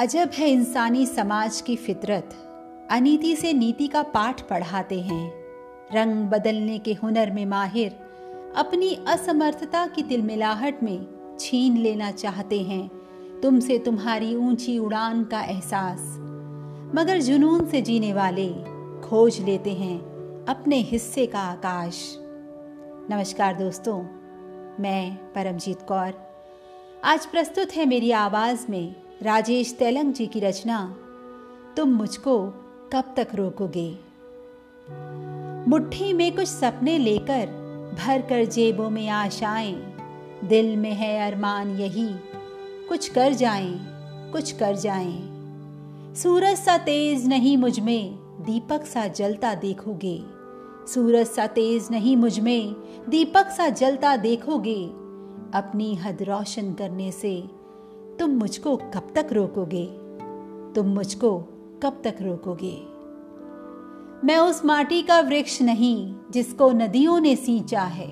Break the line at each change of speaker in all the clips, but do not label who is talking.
अजब है इंसानी समाज की फितरत। अनीति से नीति का पाठ पढ़ाते हैं। रंग बदलने के हुनर में माहिर, अपनी असमर्थता की तिलमिलाहट में छीन लेना चाहते हैं। तुमसे तुम्हारी ऊँची उड़ान का एहसास। मगर जुनून से जीने वाले खोज लेते हैं अपने हिस्से का आकाश। नमस्कार दोस्तों, मैं परमजीत कौर। आज प्रस्तुत है मेरी आवाज़ में राजेश तेलंग जी की रचना, तुम मुझको कब तक रोकोगे? मुट्ठी में कुछ सपने लेकर भर कर जेबों में आशाएँ, दिल में है अरमान यही, कुछ कर जाएँ, कुछ कर जाएँ। सूरज सा तेज नहीं मुझमें, दीपक सा जलता देखोगे। सूरज सा तेज नहीं मुझमें, दीपक सा जलता देखोगे। अपनी हद रोशन करने से तुम मुझको कब तक रोकोगे? तुम मुझको कब तक रोकोगे? मैं उस माटी का वृक्ष नहीं जिसको नदियों ने सींचा है।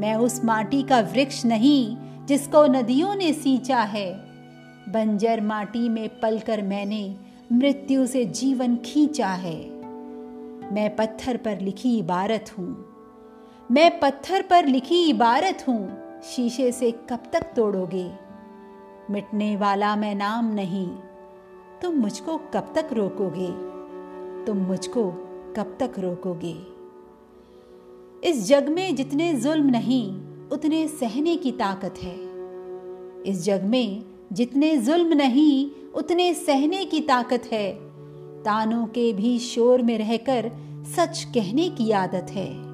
मैं उस माटी का वृक्ष नहीं जिसको नदियों ने सींचा है। बंजर माटी में पलकर मैंने मृत्यु से जीवन खींचा है। मैं पत्थर पर लिखी इबारत हूँ। मैं पत्थर पर लिखी इबारत हूँ। शीशे से कब तक तोड़ोगे? मिटने वाला मैं नाम नहीं। तुम मुझको कब तक रोकोगे? तुम मुझको कब तक रोकोगे? इस जग में जितने जुल्म नहीं, उतने सहने की ताकत है। इस जग में जितने जुल्म नहीं, उतने सहने की ताकत है। तानों के भी शोर में रहकर सच कहने की आदत है।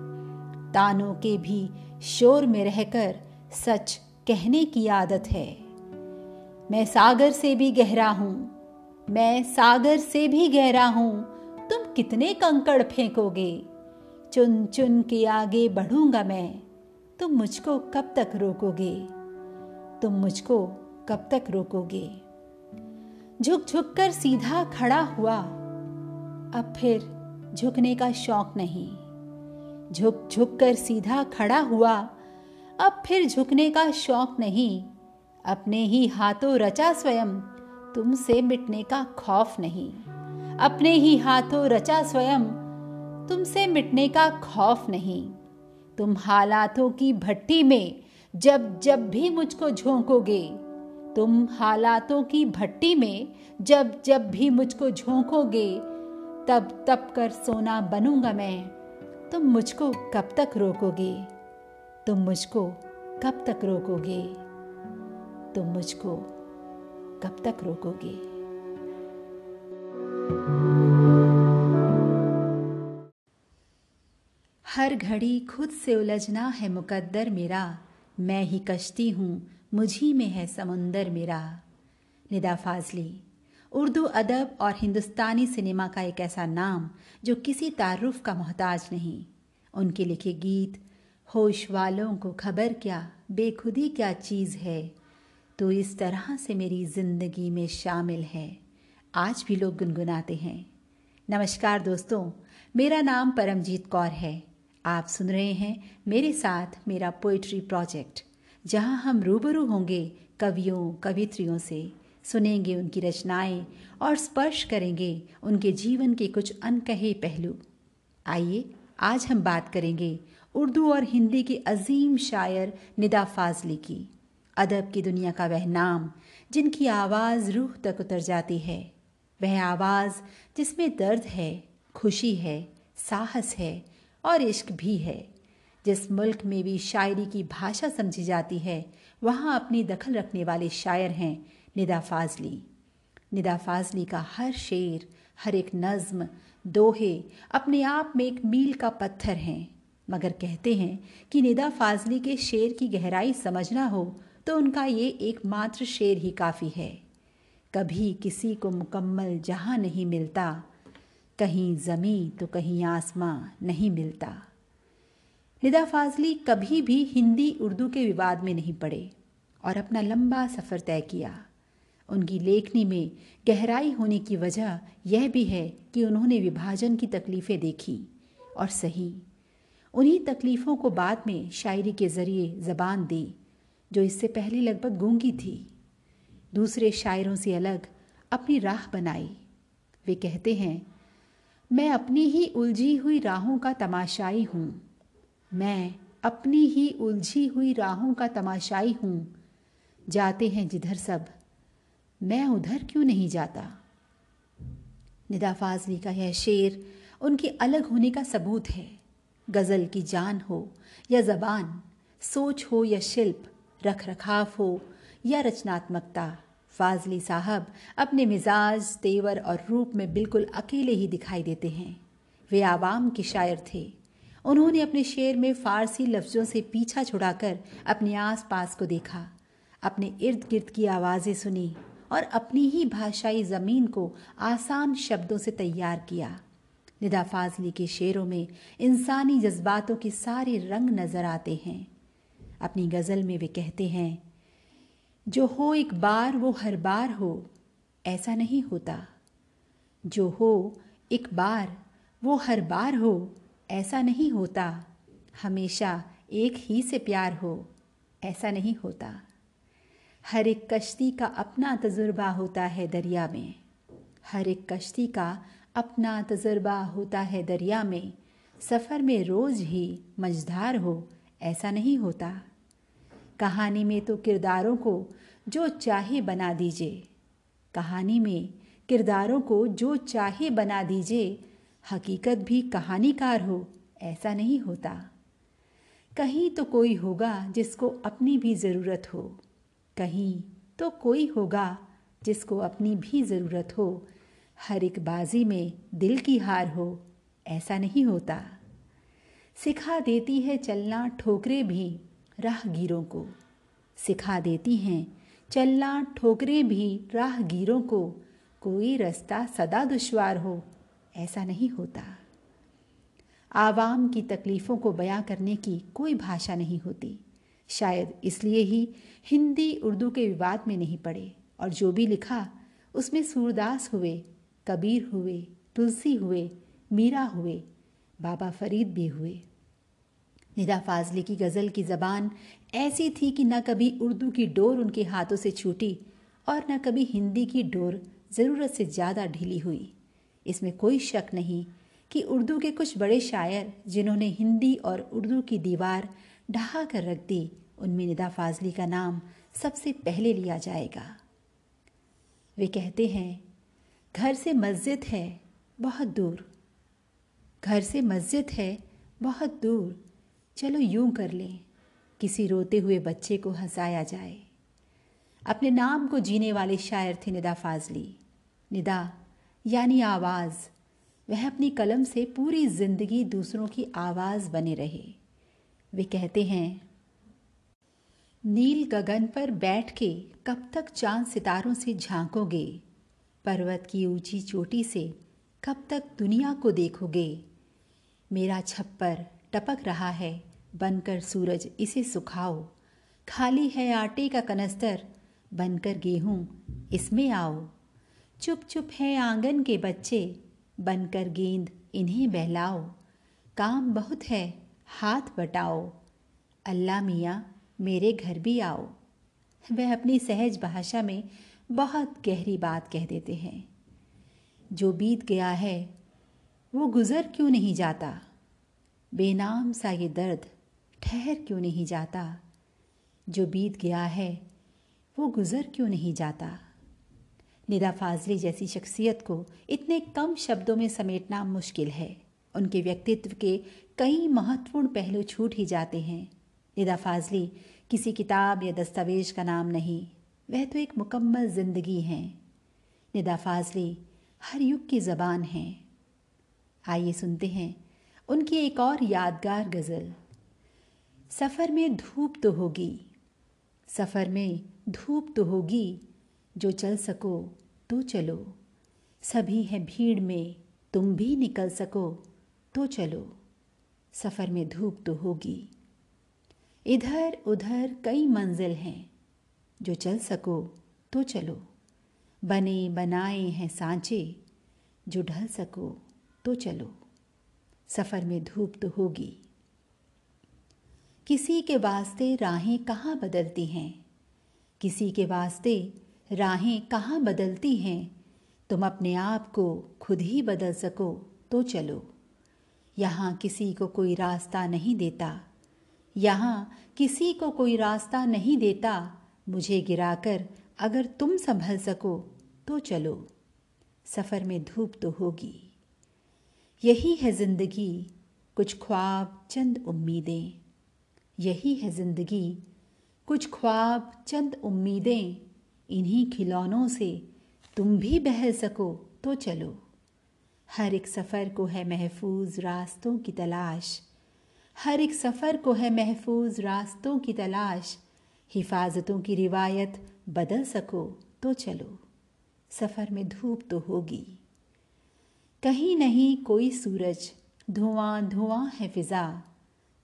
तानों के भी शोर में रहकर सच कहने की आदत है। मैं सागर से भी गहरा हूँ। मैं सागर से भी गहरा हूँ। तुम कितने कंकड़ फेंकोगे? चुन चुन के आगे बढ़ूँगा मैं। तुम मुझको कब तक रोकोगे? तुम मुझको कब तक रोकोगे? झुक झुक कर सीधा खड़ा हुआ। अब फिर झुकने का शौक नहीं। झुक झुक कर सीधा खड़ा हुआ। अब फिर झुकने का शौक नहीं। अपने ही हाथों रचा स्वयं, तुमसे मिटने का खौफ नहीं। अपने ही हाथों रचा स्वयं, तुमसे मिटने का खौफ नहीं। तुम हालातों की भट्टी में जब जब भी मुझको झोंकोगे, तुम हालातों की भट्टी में जब जब भी मुझको झोंकोगे, तब तब कर सोना बनूँगा मैं। तुम मुझको कब तक रोकोगे? तुम मुझको कब तक रोकोगे? तुम मुझको कब तक रोकोगे? हर घड़ी खुद से उलझना है मुकद्दर मेरा। मैं ही कश्ती हूँ, मुझी में है समुंदर मेरा। निदा फाजली, उर्दू अदब और हिंदुस्तानी सिनेमा का एक ऐसा नाम, जो किसी तारुफ का मोहताज नहीं। उनके लिखे गीत, होश वालों को खबर क्या, बेखुदी क्या चीज़ है? तो इस तरह से मेरी ज़िंदगी में शामिल है। आज भी लोग गुनगुनाते हैं। नमस्कार दोस्तों, मेरा नाम परमजीत कौर है। आप सुन रहे हैं मेरे साथ मेरा पोइट्री प्रोजेक्ट जहाँ हम रूबरू होंगे कवियों, कवित्रियों से। सुनेंगे उनकी रचनाएँ और स्पर्श करेंगे उनके जीवन के कुछ अनकहे पहलू। आइए, आज हम बात करेंगे उर्दू और हिंदी के अजीम शायर निदा फाजली की। अदब की दुनिया का वह नाम, जिनकी आवाज़ रूह तक उतर जाती है। वह आवाज़ जिसमें दर्द है, खुशी है, साहस है और इश्क भी है। जिस मुल्क में भी शायरी की भाषा समझी जाती है, वहाँ अपनी दखल रखने वाले शायर हैं निदा फाजली। निदा फाजली का हर शेर, हर एक नज़म, दोहे अपने आप में एक मील का पत्थर हैं। मगर कहते हैं कि निदा फाजली के शेर की गहराई समझना हो तो उनका ये एकमात्र शेर ही काफ़ी है। कभी किसी को मुकम्मल जहाँ नहीं मिलता, कहीं ज़मी तो कहीं आसमां नहीं मिलता। निदा फाजली कभी भी हिंदी उर्दू के विवाद में नहीं पड़े और अपना लंबा सफ़र तय किया। उनकी लेखनी में गहराई होने की वजह यह भी है कि उन्होंने विभाजन की तकलीफ़ें देखी और सही, उन्हीं तकलीफ़ों को बाद में शायरी के ज़रिए ज़बान दी। जो इससे पहले लगभग गूँगी थी। दूसरे शायरों से अलग अपनी राह बनाई। वे कहते हैं, मैं अपनी ही उलझी हुई राहों का तमाशाई हूँ। मैं अपनी ही उलझी हुई राहों का तमाशाई हूँ। जाते हैं जिधर सब। मैं उधर क्यों नहीं जाता? निदा फाजली का यह शेर उनके अलग होने का सबूत है। गज़ल की जान हो या ज़बान, सोच हो या शिल्प रख रखाव हो या रचनात्मकता। फाजली साहब अपने मिजाज, तेवर और रूप में बिल्कुल अकेले ही दिखाई देते हैं। वे आवाम के शायर थे। उन्होंने अपने शेर में फारसी लफ्ज़ों से पीछा छुड़ाकर अपने आस पास को देखा। अपने इर्द गिर्द की आवाज़ें सुनी और अपनी ही भाषाई ज़मीन को आसान शब्दों से तैयार किया। निदा फाजली के शेरों में इंसानी जज्बातों के सारे रंग नज़र आते हैं। अपनी गज़ल में वे कहते हैं, जो हो एक बार वो हर बार हो, ऐसा नहीं होता। जो हो एक बार वो हर बार हो, ऐसा नहीं होता। हमेशा एक ही से प्यार हो, ऐसा नहीं होता। हर एक कश्ती का अपना तजुर्बा होता है दरिया में। हर एक कश्ती का अपना तजुर्बा होता है दरिया में। सफ़र में रोज़ ही मझधार हो, ऐसा नहीं होता। कहानी में तो किरदारों को जो चाहे बना दीजिए। कहानी में किरदारों को जो चाहे बना दीजिए, हकीकत भी कहानीकार हो, ऐसा नहीं होता। कहीं तो कोई होगा जिसको अपनी भी ज़रूरत हो, कहीं तो कोई होगा जिसको अपनी भी ज़रूरत हो, हर एक बाजी में दिल की हार हो, ऐसा नहीं होता। सिखा देती है चलना ठोकरे भी राहगीरों को। सिखा देती हैं, चलना ठोकरे भी राहगीरों को। कोई रास्ता सदा दुश्वार हो, ऐसा नहीं होता। आवाम की तकलीफ़ों को बयां करने की कोई भाषा नहीं होती। शायद इसलिए ही हिंदी उर्दू के विवाद में नहीं पड़े, और जो भी लिखा, उसमें सूरदास हुए, कबीर हुए, तुलसी हुए, मीरा हुए, बाबा फरीद भी हुए। निदा फाजली की गज़ल की ज़बान ऐसी थी कि न कभी उर्दू की डोर उनके हाथों से छूटी और न कभी हिंदी की डोर ज़रूरत से ज़्यादा ढीली हुई। इसमें कोई शक नहीं कि उर्दू के कुछ बड़े शायर जिन्होंने हिंदी और उर्दू की दीवार ढहा कर रख दी, उनमें निदा फाजली का नाम सबसे पहले लिया जाएगा। वे कहते हैं, घर से मस्जिद है, बहुत दूर। घर से मस्जिद है, बहुत दूर। चलो यूँ कर लें, किसी रोते हुए बच्चे को हंसाया जाए। अपने नाम को जीने वाले शायर थे निदा फाजली। निदा, यानी आवाज़, वह अपनी कलम से पूरी ज़िंदगी दूसरों की आवाज़ बने रहे। वे कहते हैं, नील गगन पर बैठ के कब तक चाँद सितारों से झांकोगे? पर्वत की ऊँची चोटी से कब तक दुनिया को देखोगे? मेरा छप्पर टपक रहा है। बनकर सूरज इसे सुखाओ। खाली है आटे का कनस्तर। बनकर गेहूँ, इसमें आओ। चुप चुप है आँगन के बच्चे। बनकर गेंद, इन्हें बहलाओ। काम बहुत है, हाथ बटाओ। अल्लाह मियाँ, मेरे घर भी आओ। वह अपनी सहज भाषा में बहुत गहरी बात कह देते हैं। जो बीत गया है, वो गुज़र क्यों नहीं जाता? बेनाम सा ये दर्द ठहर क्यों नहीं जाता? जो बीत गया है, वो गुज़र क्यों नहीं जाता? निदा फाजली जैसी शख्सियत को इतने कम शब्दों में समेटना मुश्किल है। उनके व्यक्तित्व के कई महत्वपूर्ण पहलू छूट ही जाते हैं। निदा फाजली किसी किताब या दस्तावेज़ का नाम नहीं, वह तो एक मुकम्मल ज़िंदगी हैं। निदा फाजली हर युग की ज़बान हैं। आइए सुनते हैं उनकी एक और यादगार गज़ल। सफ़र में धूप तो होगी, सफ़र में धूप तो होगी, जो चल सको तो चलो। सभी हैं भीड़ में, तुम भी निकल सको तो चलो। सफ़र में धूप तो होगी। इधर उधर कई मंजिल हैं, जो चल सको तो चलो। बने बनाए हैं सांचे, जो ढल सको तो चलो। सफ़र में धूप तो होगी। किसी के वास्ते राहें कहाँ बदलती हैं? किसी के वास्ते राहें कहाँ बदलती हैं? तुम अपने आप को खुद ही बदल सको तो चलो। यहाँ किसी को कोई रास्ता नहीं देता। यहाँ किसी को कोई रास्ता नहीं देता। मुझे गिराकर अगर तुम संभल सको तो चलो। सफ़र में धूप तो होगी। यही है ज़िंदगी, कुछ ख्वाब, चंद उम्मीदें। यही है ज़िंदगी, कुछ ख्वाब, चंद उम्मीदें। इन्हीं खिलौनों से तुम भी बहल सको तो चलो। हर एक सफ़र को है महफूज रास्तों की तलाश। हर एक सफ़र को है महफूज रास्तों की तलाश। हिफाजतों की रिवायत बदल सको तो चलो। सफ़र में धूप तो होगी। कहीं नहीं कोई सूरज, धुआँ धुआँ है फिज़ा।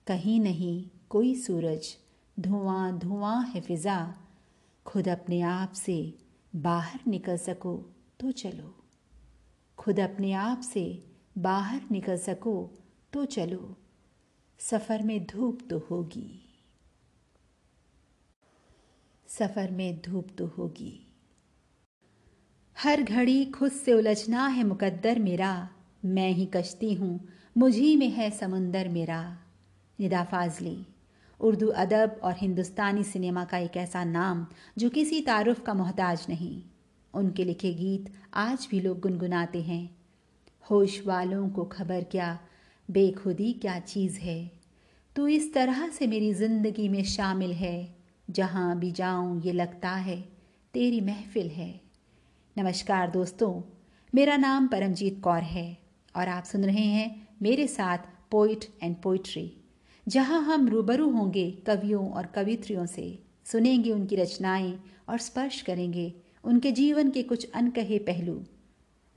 कहीं नहीं कोई सूरज, धुआँ धुआँ है फिज़ा। खुद अपने आप से बाहर निकल सको तो चलो। खुद अपने आप से बाहर निकल सको तो चलो। सफ़र में धूप तो होगी। सफ़र में धूप तो होगी। हर घड़ी खुद से उलझना है मुकद्दर मेरा। मैं ही कश्ती हूँ, मुझी में है समुंदर मेरा। निदा फाजली, उर्दू अदब और हिंदुस्तानी सिनेमा का एक ऐसा नाम, जो किसी तारुफ का मोहताज नहीं। उनके लिखे गीत आज भी लोग गुनगुनाते हैं। होश वालों को खबर क्या, बेखुदी क्या चीज़ है। तू इस तरह से मेरी ज़िंदगी में शामिल है, जहाँ भी जाऊँ ये लगता है, तेरी महफिल है। नमस्कार दोस्तों, मेरा नाम परमजीत कौर है और आप सुन रहे हैं मेरे साथ पोइट एंड पोइट्री जहाँ हम रूबरू होंगे कवियों और कवित्रियों से। सुनेंगे उनकी रचनाएँ और स्पर्श करेंगे उनके जीवन के कुछ अनकहे पहलू।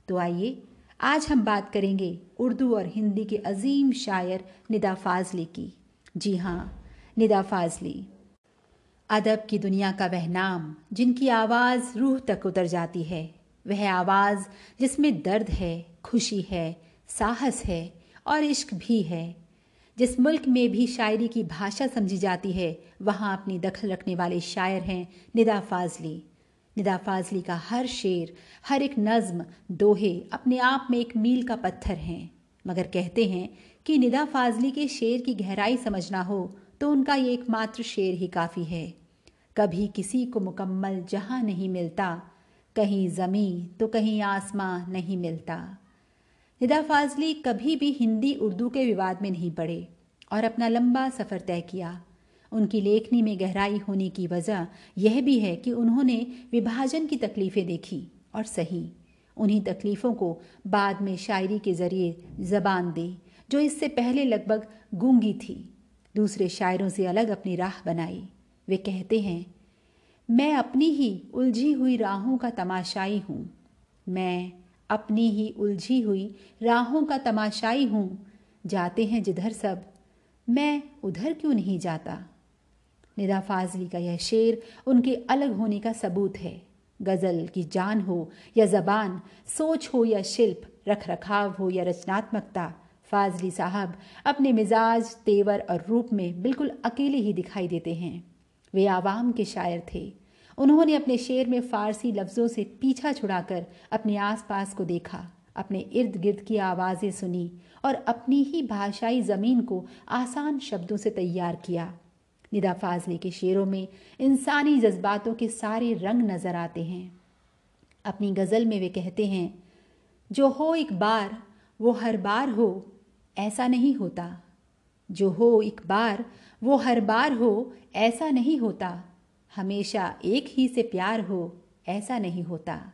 तो आइए, आज हम बात करेंगे उर्दू और हिंदी के अजीम शायर निदा फाजली की। जी हाँ निदा फाजली। अदब की दुनिया का वह नाम, जिनकी आवाज़ रूह तक उतर जाती है, वह आवाज़ जिसमें दर्द है, खुशी है, साहस है और इश्क भी है। जिस मुल्क में भी शायरी की भाषा समझी जाती है, वहाँ अपनी दखल रखने वाले शायर हैं निदा फाजली। निदा फाजली का हर शेर, हर एक नज़म, दोहे अपने आप में एक मील का पत्थर हैं। मगर कहते हैं कि निदा फाजली के शेर की गहराई समझना हो तो उनका ये एकमात्र शेर ही काफ़ी है। कभी किसी को मुकम्मल जहाँ नहीं मिलता, कहीं ज़मी तो कहीं आसमां नहीं मिलता। निदा फाजली कभी भी हिंदी उर्दू के विवाद में नहीं पड़े और अपना लंबा सफ़र तय किया। उनकी लेखनी में गहराई होने की वजह यह भी है कि उन्होंने विभाजन की तकलीफ़ें देखी और सही। उन्हीं तकलीफ़ों को बाद में शायरी के ज़रिए ज़बान दी, जो इससे पहले लगभग गूँगी थी। दूसरे शायरों से अलग अपनी राह बनाई। वे कहते हैं, मैं अपनी ही उलझी हुई राहों का तमाशाई हूँ। मैं अपनी ही उलझी हुई राहों का तमाशाई हूँ। जाते हैं जिधर सब। मैं उधर क्यों नहीं जाता? निदा फाजली का यह शेर उनके अलग होने का सबूत है। गज़ल की जान हो या ज़बान, सोच हो या शिल्प रख रखाव हो या रचनात्मकता फाजली साहब अपने मिजाज, तेवर और रूप में बिल्कुल अकेले ही दिखाई देते हैं। वे आवाम के शायर थे। उन्होंने अपने शेर में फ़ारसी लफ्ज़ों से पीछा छुड़ाकर अपने आसपास को देखा, अपने इर्द गिर्द की आवाज़ें सुनी और अपनी ही भाषाई ज़मीन को आसान शब्दों से तैयार किया। निदा फाजली के शेरों में इंसानी जज्बातों के सारे रंग नज़र आते हैं। अपनी गज़ल में वे कहते हैं, जो हो एक बार, वो हर बार हो। ऐसा नहीं होता। जो हो एक बार, वो हर बार हो, ऐसा नहीं होता। हमेशा एक ही से प्यार हो, ऐसा नहीं होता।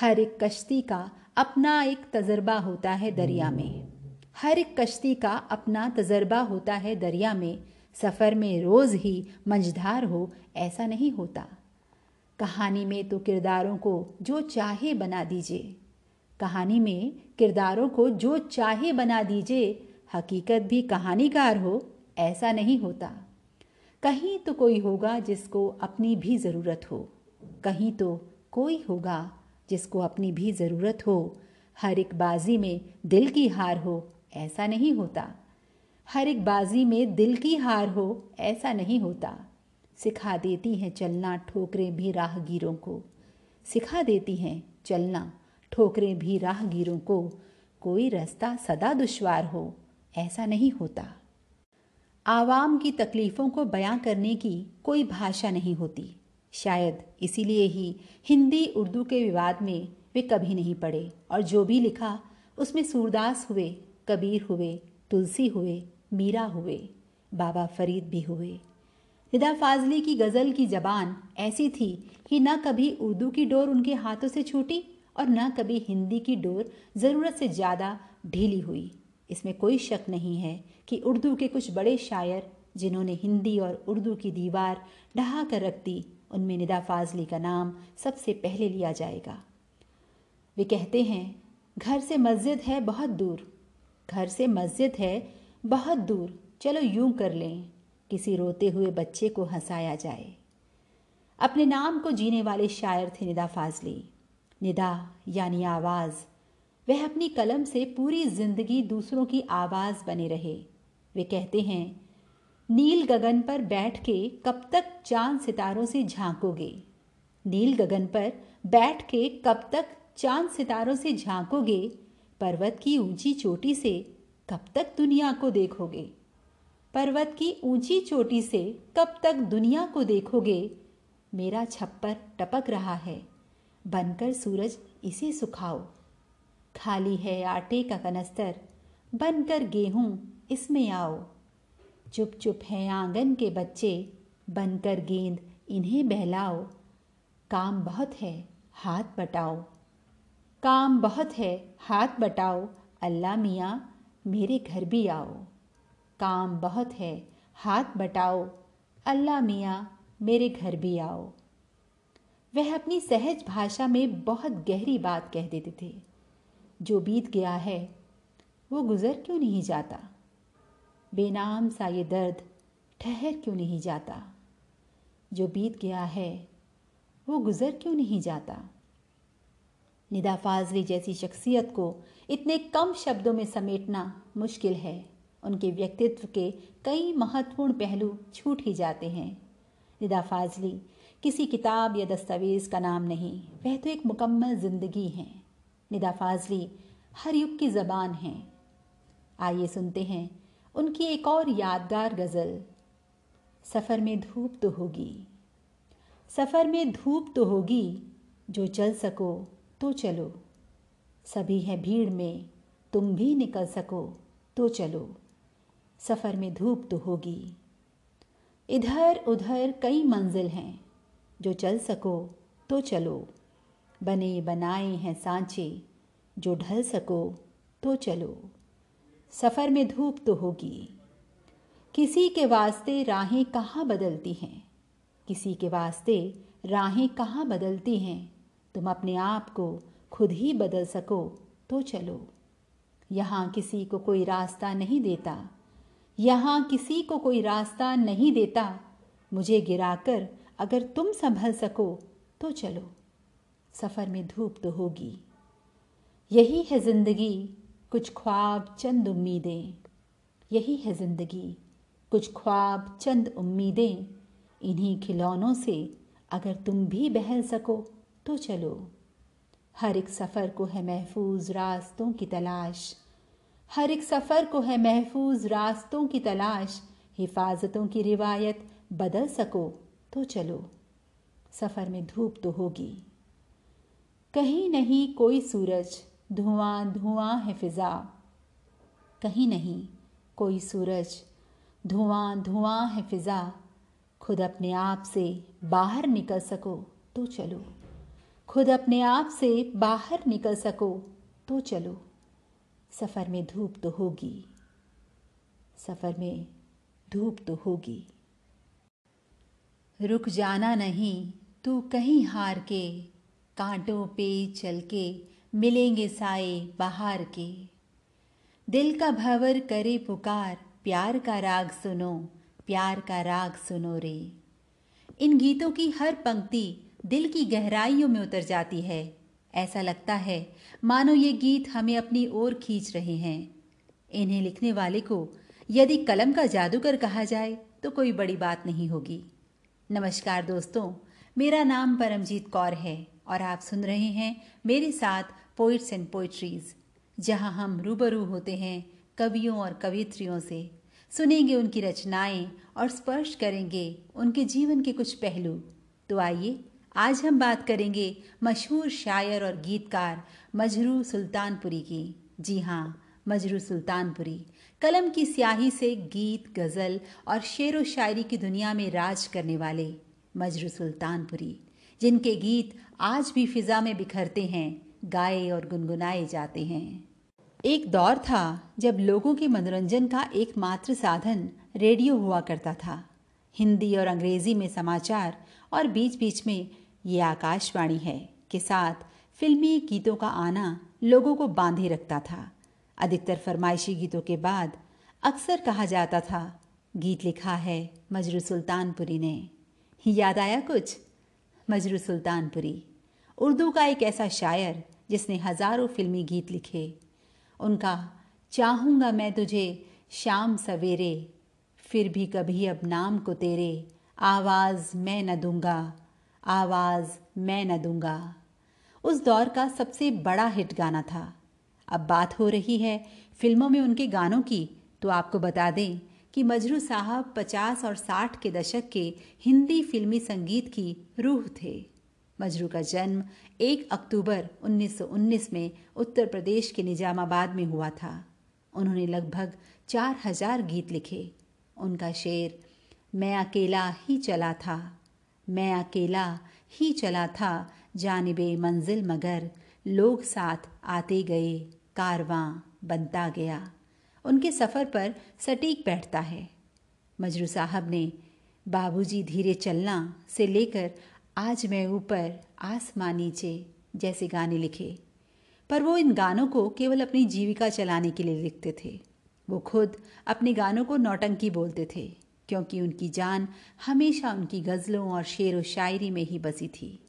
हर एक कश्ती का अपना एक तजर्बा होता है दरिया में। हर एक कश्ती का अपना तजर्बा होता है दरिया में। सफ़र में रोज़ ही मंझधार हो, ऐसा नहीं होता। कहानी में तो किरदारों को जो चाहे बना दीजिए। कहानी में किरदारों को जो चाहे बना दीजिए, हकीकत भी कहानीकार हो, ऐसा नहीं होता। कहीं तो कोई होगा जिसको अपनी भी ज़रूरत हो, कहीं तो कोई होगा जिसको अपनी भी ज़रूरत हो। हर एक बाजी में दिल की हार हो, ऐसा नहीं होता। हर एक बाजी में दिल की हार हो, ऐसा नहीं होता। सिखा देती हैं चलना ठोकरें भी राहगीरों को। सिखा देती हैं चलना ठोकरें भी राहगीरों को, कोई रास्ता सदा दुश्वार हो, ऐसा नहीं होता। आवाम की तकलीफ़ों को बयां करने की कोई भाषा नहीं होती। शायद इसीलिए ही हिंदी उर्दू के विवाद में वे कभी नहीं पड़े, और जो भी लिखा, उसमें सूरदास हुए, कबीर हुए, तुलसी हुए, मीरा हुए, बाबा फरीद भी हुए। निदा फाजली की गज़ल की जबान ऐसी थी कि न कभी उर्दू की डोर उनके हाथों से छूटी और न कभी हिंदी की डोर ज़रूरत से ज़्यादा ढीली हुई। इसमें कोई शक नहीं है कि उर्दू के कुछ बड़े शायर, जिन्होंने हिंदी और उर्दू की दीवार ढहा कर रख दी, उनमें निदा फाजली का नाम सबसे पहले लिया जाएगा। वे कहते हैं, घर से मस्जिद है बहुत दूर। घर से मस्जिद है बहुत दूर। चलो यूँ कर लें, किसी रोते हुए बच्चे को हंसाया जाए। अपने नाम को जीने वाले शायर थे निदा फाजली। निदा यानी आवाज़। वह अपनी कलम से पूरी ज़िंदगी दूसरों की आवाज़ बने रहे। वे कहते हैं नील गगन पर बैठ के कब तक चाँद सितारों से झांकोगे? नील गगन पर बैठ के कब तक चाँद सितारों से झांकोगे? पर्वत की ऊँची चोटी से कब तक दुनिया को देखोगे? पर्वत की ऊँची चोटी से कब तक दुनिया को देखोगे? मेरा छप्पर टपक रहा है। बनकर सूरज इसे सुखाओ। खाली है आटे का कनस्तर, बनकर गेहूँ इसमें आओ। चुप चुप है आँगन के बच्चे, बनकर गेंद इन्हें बहलाओ। काम बहुत है, हाथ बटाओ। काम बहुत है, हाथ बटाओ। अल्लाह मियाँ, मेरे घर भी आओ। काम बहुत है, हाथ बटाओ। अल्लाह मियाँ, मेरे घर भी आओ। वह अपनी सहज भाषा में बहुत गहरी बात कह देते थे। जो बीत गया है, वो गुज़र क्यों नहीं जाता? बेनाम सा ये दर्द ठहर क्यों नहीं जाता? जो बीत गया है, वो गुज़र क्यों नहीं जाता? निदा फाजली जैसी शख्सियत को इतने कम शब्दों में समेटना मुश्किल है। उनके व्यक्तित्व के कई महत्वपूर्ण पहलू छूट ही जाते हैं। निदा फाजली किसी किताब या दस्तावेज़ का नाम नहीं, वह तो एक मुकम्मल ज़िंदगी हैं। निदा फाजली, हर युग की ज़बान हैं। आइए सुनते हैं उनकी एक और यादगार गज़ल। सफ़र में धूप तो होगी। सफ़र में धूप तो होगी, जो चल सको तो चलो। सभी हैं भीड़ में, तुम भी निकल सको तो चलो। सफ़र में धूप तो होगी। इधर उधर कई मंजिल हैं। जो चल सको तो चलो। बने बनाए हैं सांचे, जो ढल सको तो चलो। सफ़र में धूप तो होगी। किसी के वास्ते राहें कहाँ बदलती हैं? किसी के वास्ते राहें कहाँ बदलती हैं? तुम अपने आप को खुद ही बदल सको तो चलो। यहाँ किसी को कोई रास्ता नहीं देता। यहाँ किसी को कोई रास्ता नहीं देता। मुझे गिराकर अगर तुम संभल सको तो चलो। सफ़र में धूप तो होगी। यही है ज़िंदगी, कुछ ख्वाब चंद उम्मीदें। यही है ज़िंदगी, कुछ ख्वाब चंद उम्मीदें। इन्हीं खिलौनों से अगर तुम भी बहल सको तो चलो। हर एक सफ़र को है महफूज रास्तों की तलाश। हर एक सफ़र को है महफूज रास्तों की तलाश। हिफाजतों की रिवायत बदल सको। तो चलो, सफ़र में धूप तो होगी। कहीं नहीं कोई सूरज, धुआँ धुआँ है फिज़ा। कहीं नहीं कोई सूरज, धुआँ धुआँ है फिज़ा। खुद अपने आप से बाहर निकल सको तो चलो। खुद अपने आप से बाहर निकल सको तो चलो। सफ़र में धूप तो होगी। सफ़र में धूप तो होगी। रुक जाना नहीं, तू कहीं हार के, कांटों पे चल के मिलेंगे साए बाहर के। दिल का भवर करे पुकार, प्यार का राग सुनो, प्यार का राग सुनो रे। इन गीतों की हर पंक्ति दिल की गहराइयों में उतर जाती है। ऐसा लगता है, मानो ये गीत हमें अपनी ओर खींच रहे हैं। इन्हें लिखने वाले को यदि कलम का जादूगर कहा जाए तो कोई बड़ी बात नहीं होगी। नमस्कार दोस्तों, मेरा नाम परमजीत कौर है और आप सुन रहे हैं मेरे साथ पोइट्स एंड पोइट्रीज जहाँ हम रूबरू होते हैं कवियों और कवित्रियों से। सुनेंगे उनकी रचनाएँ और स्पर्श करेंगे उनके जीवन के कुछ पहलू। तो आइए, आज हम बात करेंगे मशहूर शायर और गीतकार मजरू सुल्तानपुरी की। जी हाँ मजरू सुल्तानपुरी। कलम की स्याही से गीत, गज़ल और शेर व शायरी की दुनिया में राज करने वाले मजरू सुल्तानपुरी, जिनके गीत आज भी फिजा में बिखरते हैं, गाए और गुनगुनाए जाते हैं। एक दौर था जब लोगों के मनोरंजन का एकमात्र साधन रेडियो हुआ करता था। हिंदी और अंग्रेज़ी में समाचार और बीच बीच में ये आकाशवाणी है के साथ फिल्मी गीतों का आना लोगों को बांधे रखता था। अधिकतर फरमाइशी गीतों के बाद अक्सर कहा जाता था, गीत लिखा है मजरू सुल्तानपुरी ने। याद आया कुछ? मजरू सुल्तानपुरी, उर्दू का एक ऐसा शायर जिसने हज़ारों फिल्मी गीत लिखे। उनका, चाहूँगा मैं तुझे शाम सवेरे, फिर भी कभी अब नाम को तेरे, आवाज़ मैं न दूँगा, आवाज़ मैं न दूँगा। उस दौर का सबसे बड़ा हिट गाना था। अब बात हो रही है फ़िल्मों में उनके गानों की तो आपको बता दें कि मजरू साहब 50 और 60 के दशक के हिंदी फिल्मी संगीत की रूह थे। मजरू का जन्म 1 अक्टूबर 1919 में उत्तर प्रदेश के निजामाबाद में हुआ था। उन्होंने लगभग चार हज़ार गीत लिखे। उनका शेर, मैं अकेला ही चला था, मैं अकेला ही चला था, जानबे मंजिल मगर लोग साथ आते गए। कारवां, बनता गया। उनके सफ़र पर सटीक बैठता है। मजरू साहब ने, बाबूजी धीरे चलना से लेकर आज मैं ऊपर, आसमां नीचे, जैसे गाने लिखे। पर वो इन गानों को केवल अपनी जीविका चलाने के लिए लिखते थे। वो खुद अपने गानों को नौटंकी बोलते थे, क्योंकि उनकी जान हमेशा उनकी गज़लों और शेर व शायरी में ही बसी थी।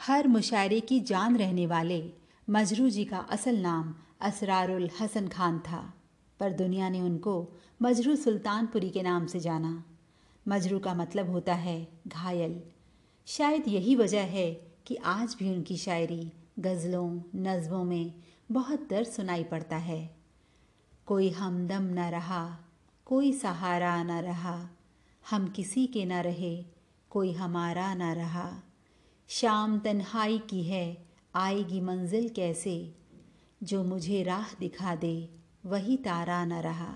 हर मुशायरे की जान रहने वाले मजरू जी का असल नाम असरारुल हसन खान था, पर दुनिया ने उनको मजरू सुल्तानपुरी के नाम से जाना। मजरू का मतलब होता है घायल। शायद यही वजह है कि आज भी उनकी शायरी गज़लों, नज़मों में बहुत दर्द सुनाई पड़ता है। कोई हमदम न रहा, कोई सहारा न रहा, हम किसी के न रहे, कोई हमारा न रहा। शाम तन्हाई की है आएगी मंजिल कैसे? जो मुझे राह दिखा दे, वही तारा न रहा।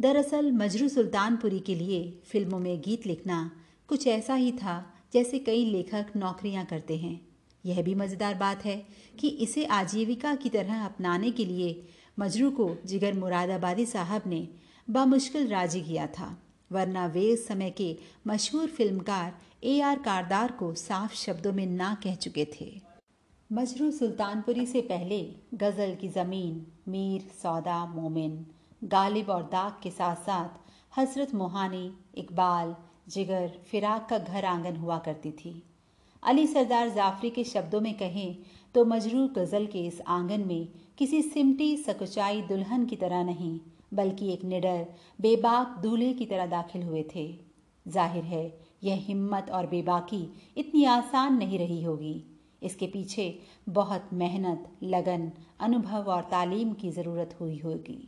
दरअसल मजरू सुल्तानपुरी के लिए फ़िल्मों में गीत लिखना कुछ ऐसा ही था जैसे कई लेखक नौकरियाँ करते हैं। यह भी मज़ेदार बात है कि इसे आजीविका की तरह अपनाने के लिए मजरू को जिगर मुरादाबादी साहब ने बामुश्किल राज़ी किया था, वरना वे उस समय के मशहूर फिल्मकार ए आर कारदार को साफ़ शब्दों में ना कह चुके थे। मजरू सुल्तानपुरी से पहले गज़ल की ज़मीन, मीर, सौदा, मोमिन, गालिब और दाग के साथ साथ हसरत मोहानी, इकबाल, जिगर, फिराक का घर आँगन हुआ करती थी। अली सरदार जाफरी के शब्दों में कहें तो मजरू गज़ल के इस आँगन में किसी सिमटी, सकुचाई, दुल्हन की तरह नहीं, बल्कि एक निडर, बेबाक दूल्हे की तरह दाखिल हुए थे। ज़ाहिर है, यह हिम्मत और बेबाकी इतनी आसान नहीं रही होगी। इसके पीछे बहुत मेहनत, लगन, अनुभव और तालीम की ज़रूरत हुई होगी।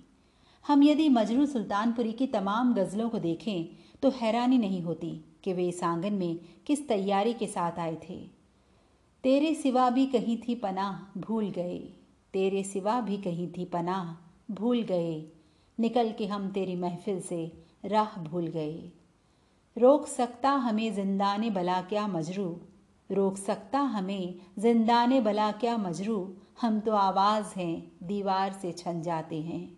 हम यदि मजरू सुल्तानपुरी की तमाम गज़लों को देखें तो हैरानी नहीं होती कि वे इस आँगन में किस तैयारी के साथ आए थे। तेरे सिवा भी कहीं थी पनाह, भूल गए। तेरे सिवा भी कहीं थी पनाह, भूल गए। निकल के हम तेरी महफिल से राह भूल गए। रोक सकता हमें ज़िंदा ने बला क्या मजरू रोक सकता हमें। ज़िंदा ने बला क्या मजरू? हम तो आवाज़ हैं, दीवार से छन जाते हैं।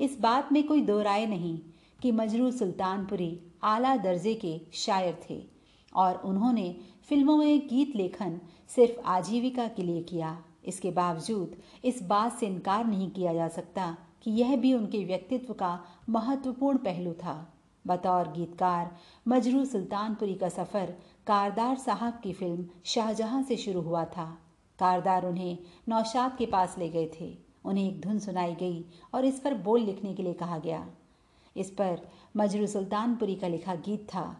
इस बात में कोई दो राय नहीं कि मजरू सुल्तानपुरी आला दर्जे के शायर थे और उन्होंने फ़िल्मों में गीत लेखन सिर्फ़ आजीविका के लिए किया। इसके बावजूद इस बात से इनकार नहीं किया जा सकता कि यह भी उनके व्यक्तित्व का महत्वपूर्ण पहलू था। बतौर गीतकार मजरू सुल्तानपुरी का सफ़र कारदार साहब की फ़िल्म शाहजहां से शुरू हुआ था। कारदार उन्हें नौशाद के पास ले गए थे। उन्हें एक धुन सुनाई गई और इस पर बोल लिखने के लिए कहा गया। इस पर मजरू सुल्तानपुरी का लिखा गीत था,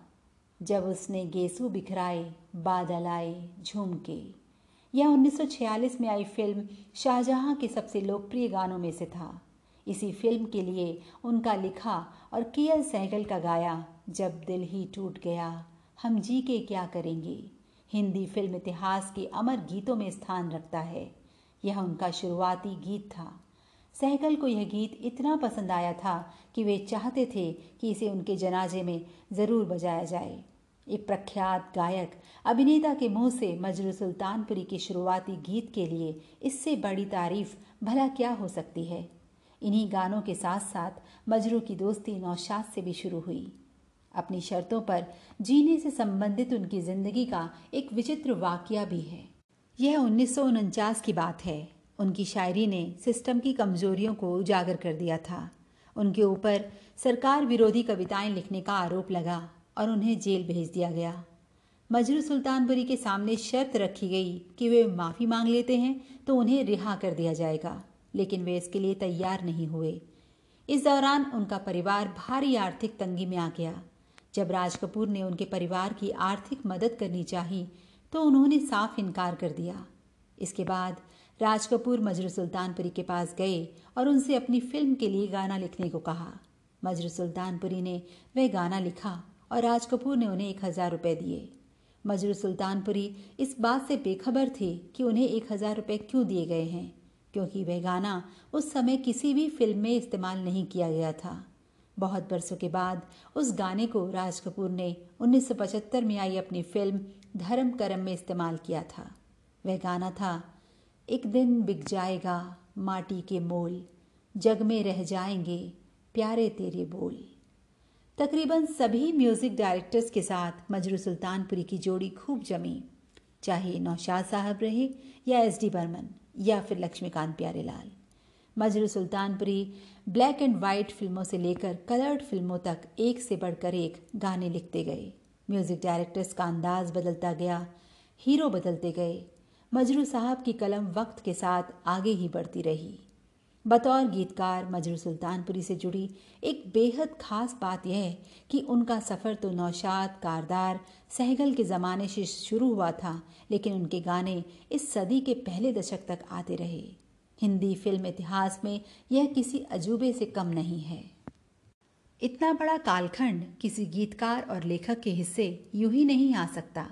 जब उसने गेसू बिखराए, बादल आए झूम के यह 1946 में आई फ़िल्म शाहजहां के सबसे लोकप्रिय गानों में से था। इसी फ़िल्म के लिए उनका लिखा और कियल सहगल का गाया, जब दिल ही टूट गया। हम जी के क्या करेंगे? हिंदी फ़िल्म इतिहास के अमर गीतों में स्थान रखता है। यह उनका शुरुआती गीत था। सहगल को यह गीत इतना पसंद आया था कि वे चाहते थे कि इसे उनके जनाजे में ज़रूर बजाया जाए। एक प्रख्यात गायक, अभिनेता के मुँह से मजरू सुल्तानपुरी के शुरुआती गीत के लिए इससे बड़ी तारीफ़ भला क्या हो सकती है। इन्हीं गानों के साथ साथ मजरू की दोस्ती नौशाद से भी शुरू हुई। अपनी शर्तों पर जीने से संबंधित उनकी ज़िंदगी का एक विचित्र वाक्य भी है। यह उन्नीस सौ उनचास की बात है। उनकी शायरी ने सिस्टम की कमजोरियों को उजागर कर दिया था। उनके ऊपर सरकार विरोधी कविताएँ लिखने का आरोप लगा और उन्हें जेल भेज दिया गया। मजरू सुल्तानपुरी के सामने शर्त रखी गई कि वे माफ़ी मांग लेते हैं तो उन्हें रिहा कर दिया जाएगा, लेकिन वे इसके लिए तैयार नहीं हुए। इस दौरान उनका परिवार भारी आर्थिक तंगी में आ गया। जब राज कपूर ने उनके परिवार की आर्थिक मदद करनी चाही तो उन्होंने साफ़ इनकार कर दिया। इसके बाद राज कपूर मजरू सुल्तानपुरी के पास गए और उनसे अपनी फ़िल्म के लिए गाना लिखने को कहा। मजरू सुल्तानपुरी ने वह गाना लिखा और राज कपूर ने उन्हें एक हज़ार रुपये दिए। मजरू सुल्तानपुरी इस बात से बेखबर थे कि उन्हें एक हज़ार रुपये क्यों दिए गए हैं, क्योंकि वह गाना उस समय किसी भी फ़िल्म में इस्तेमाल नहीं किया गया था। बहुत बरसों के बाद उस गाने को राज कपूर ने 1975 में आई अपनी फ़िल्म धर्म करम में इस्तेमाल किया था। वह गाना था, एक दिन बिक जाएगा माटी के मोल, जग में रह जाएँगे प्यारे तेरे बोल। तकरीबन सभी म्यूज़िक डायरेक्टर्स के साथ मजरू सुल्तानपुरी की जोड़ी खूब जमी। चाहे नौशाद साहब रहे या एस डी बर्मन या फिर Laxmikant Pyarelal. Majrooh Sultanpuri black and white फ़िल्मों से लेकर कलर्ड फ़िल्मों तक एक से बढ़कर एक गाने लिखते गए। म्यूज़िक डायरेक्टर्स का अंदाज बदलता गया, हीरो बदलते गए। मजरू साहब की कलम वक्त के साथ आगे ही बढ़ती रही। बतौर गीतकार मजरू सुल्तानपुरी से जुड़ी एक बेहद खास बात यह है कि उनका सफ़र तो नौशाद, कारदार, सहगल के ज़माने से शुरू हुआ था, लेकिन उनके गाने इस सदी के पहले दशक तक आते रहे। हिंदी फ़िल्म इतिहास में यह किसी अजूबे से कम नहीं है। इतना बड़ा कालखंड किसी गीतकार और लेखक के हिस्से यूँ ही नहीं आ सकता।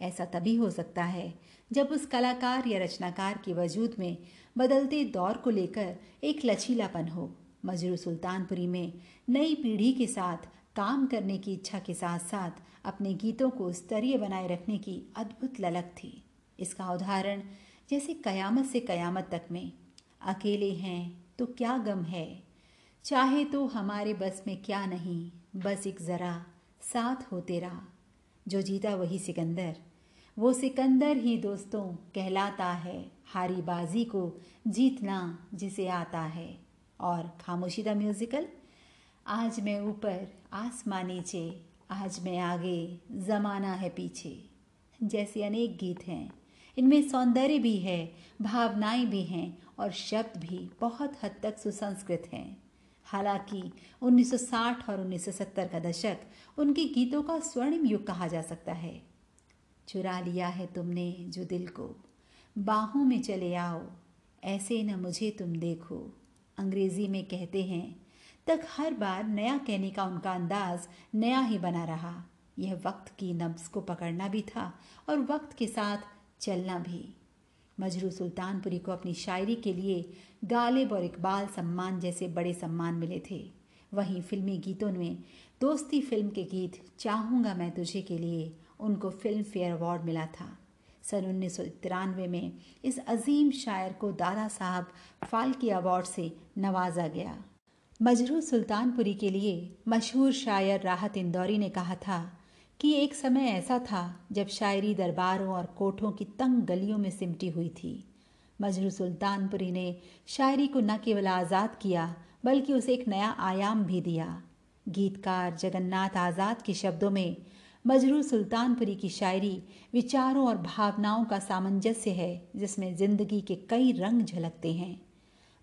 ऐसा तभी हो सकता है जब उस कलाकार या रचनाकार के वजूद में बदलते दौर को लेकर एक लचीलापन हो। मजरू सुल्तानपुरी में नई पीढ़ी के साथ काम करने की इच्छा के साथ साथ अपने गीतों को स्तरीय बनाए रखने की अद्भुत ललक थी। इसका उदाहरण जैसे कयामत से कयामत तक में अकेले हैं तो क्या गम है? चाहे तो हमारे बस में क्या नहीं, बस एक ज़रा, साथ हो तेरा। जो जीता वही सिकंदर। वो सिकंदर ही दोस्तों, कहलाता है। हारी बाजी को जीतना जिसे आता है। और खामोशी द म्यूजिकल? आज मैं ऊपर आसमान नीचे, आज मैं आगे, ज़माना है पीछे। जैसे अनेक गीत हैं। इनमें सौंदर्य भी है, भावनाएँ भी हैं और शब्द भी बहुत हद तक सुसंस्कृत हैं। हालाँकि 1960 और 1970 का दशक उनके गीतों का स्वर्णिम युग कहा जा सकता है। चुरा लिया है तुमने जो दिल को, बाहों में चले आओ, ऐसे न मुझे तुम देखो। अंग्रेज़ी में कहते हैं, तक हर बार नया कहने का उनका अंदाज नया ही बना रहा। यह वक्त की नब्ज को पकड़ना भी था और वक्त के साथ चलना भी। मजरू सुल्तानपुरी को अपनी शायरी के लिए गालिब और इकबाल सम्मान जैसे बड़े सम्मान मिले थे। वहीं फिल्मी गीतों में दोस्ती फ़िल्म के गीत चाहूँगा मैं तुझे के लिए उनको फ़िल्म फेयर अवार्ड मिला था। सन उन्नीस सौ तिरानवे में इस अजीम शायर को दादा साहब फाल्की अवार्ड से नवाजा गया। मजरू सुल्तानपुरी के लिए मशहूर शायर राहत इंदौरी ने कहा था कि एक समय ऐसा था जब शायरी दरबारों और कोठों की तंग गलियों में सिमटी हुई थी। मजरू सुल्तानपुरी ने शायरी को न केवल आज़ाद किया, बल्कि उसे एक नया आयाम भी दिया। गीतकार जगन्नाथ आज़ाद के शब्दों में मजरू सुल्तानपुरी की शायरी विचारों और भावनाओं का सामंजस्य है, जिसमें ज़िंदगी के कई रंग झलकते हैं।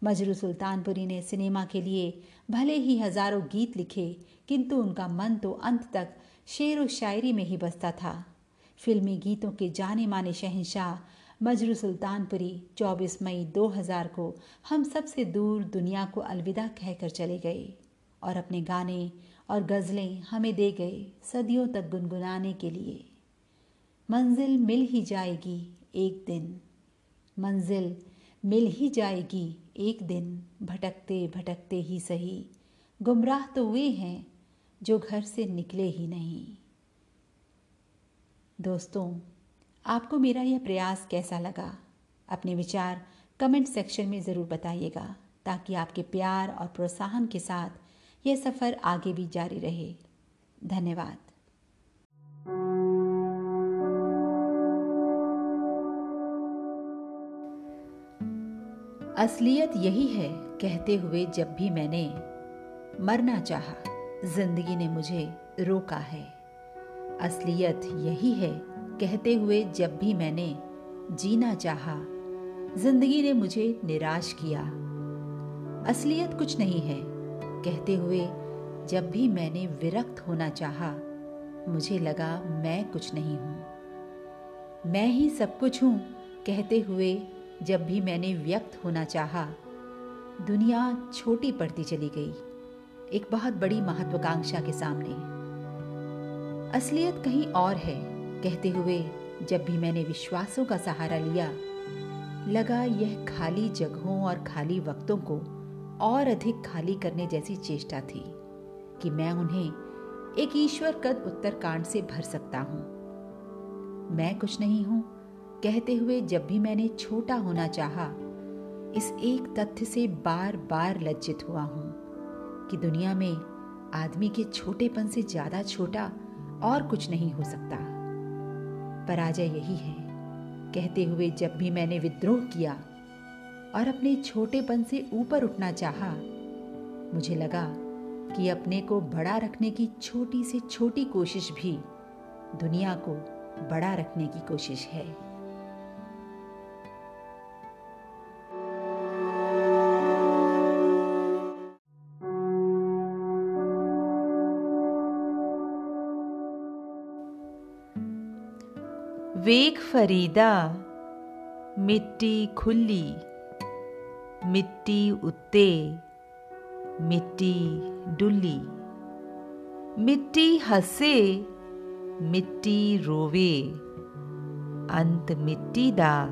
मजरू सुल्तानपुरी ने सिनेमा के लिए भले ही हज़ारों गीत लिखे, किंतु उनका मन तो अंत तक शेर व शायरी में ही बसता था। फिल्मी गीतों के जाने माने शहनशाह मजरू सुल्तानपुरी 24 मई 2000 को हम सबसे दूर दुनिया को अलविदा कहकर चले गए और अपने गाने और गज़लें हमें दे गए सदियों तक गुनगुनाने के लिए। मंजिल मिल ही जाएगी एक दिन, मंजिल मिल ही जाएगी एक दिन, भटकते भटकते ही सही। गुमराह तो वे हैं जो घर से निकले ही नहीं। दोस्तों, आपको मेरा यह प्रयास कैसा लगा? अपने विचार कमेंट सेक्शन में ज़रूर बताइएगा, ताकि आपके प्यार और प्रोत्साहन के साथ यह सफ़र आगे भी जारी रहे। धन्यवाद। असलियत यही है, कहते हुए जब भी मैंने मरना चाहा। ज़िंदगी ने मुझे रोका है। असलियत यही है, कहते हुए जब भी मैंने जीना चाहा, ज़िंदगी ने मुझे निराश किया। असलियत कुछ नहीं है, कहते हुए जब भी मैंने विरक्त होना चाहा, मुझे लगा मैं कुछ नहीं हूँ। मैं ही सब कुछ हूँ, कहते हुए जब भी मैंने व्यक्त होना चाहा, दुनिया छोटी पड़ती चली गई। एक बहुत बड़ी महत्वाकांक्षा के सामने असलियत कहीं और है, कहते हुए जब भी मैंने विश्वासों का सहारा लिया, लगा यह खाली जगहों और खाली वक्तों को और अधिक खाली करने जैसी चेष्टा थी कि मैं उन्हें एक ईश्वर कद उत्तरकांड से भर सकता हूँ। मैं कुछ नहीं हूँ, कहते हुए जब भी मैंने छोटा होना चाहा, इस एक तथ्य से बार बार लज्जित हुआ हूँ। कि दुनिया में आदमी के छोटेपन से ज़्यादा छोटा और कुछ नहीं हो सकता। पराजय यही है। कहते हुए जब भी मैंने विद्रोह किया और अपने छोटेपन से ऊपर उठना चाहा, मुझे लगा कि अपने को बड़ा रखने की छोटी से छोटी कोशिश भी दुनिया को बड़ा रखने की कोशिश है।
वेग फरीदा, मिट्टी खुली, मिट्टी उत्ते, मिट्टी डुली। मिट्टी हसे, मिट्टी रोवे, अंत मिट्टी दा,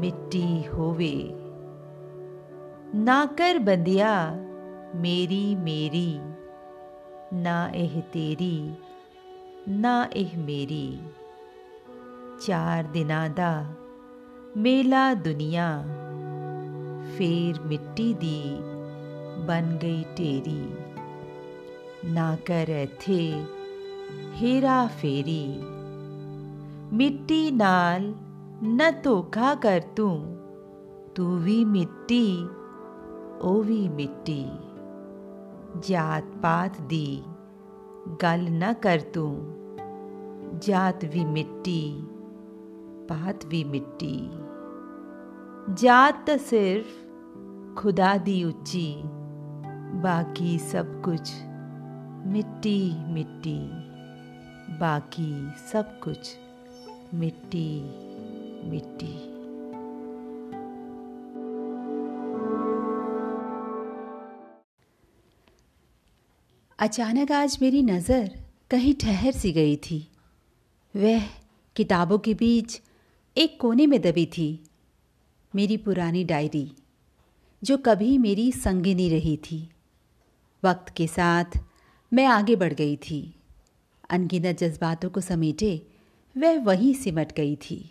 मिट्टी होवे। ना कर बंदिया, मेरी मेरी, ना एह तेरी, ना एह मेरी। ਚਾਰ ਦਿਨਾਂ ਦਾ ਮੇਲਾ ਦੁਨੀਆ ਫੇਰ ਮਿੱਟੀ ਦੀ ਬਨ ਗਈ ਢੇਰੀ ਨਾ ਕਰ ਇਥੇ ਹੀਰਾ ਫੇਰੀ ਮਿੱਟੀ ਨਾਲ ਨ ਧੋਖਾ ਕਰ ਤੂੰ ਤੂੰ ਵੀ ਮਿੱਟੀ ਉਹ ਵੀ ਮਿੱਟੀ ਜਾਤ ਪਾਤ ਦੀ ਗੱਲ ਨਾ ਕਰ ਤੂੰ ਜਾਤ ਵੀ ਮਿੱਟੀ पात भी मिट्टी। जात तो सिर्फ़ खुदा दी उच्ची, बाकी सब कुछ मिट्टी मिट्टी, बाकी सब कुछ मिट्टी मिट्टी।
अचानक आज मेरी नज़र कहीं ठहर सी गई थी। वह किताबों के बीच एक कोने में दबी थी। मेरी पुरानी डायरी, जो कभी मेरी संगिनी रही थी। वक्त के साथ मैं आगे बढ़ गई थी। अनगिनत जज्बातों को समेटे वह वहीं सिमट गई थी।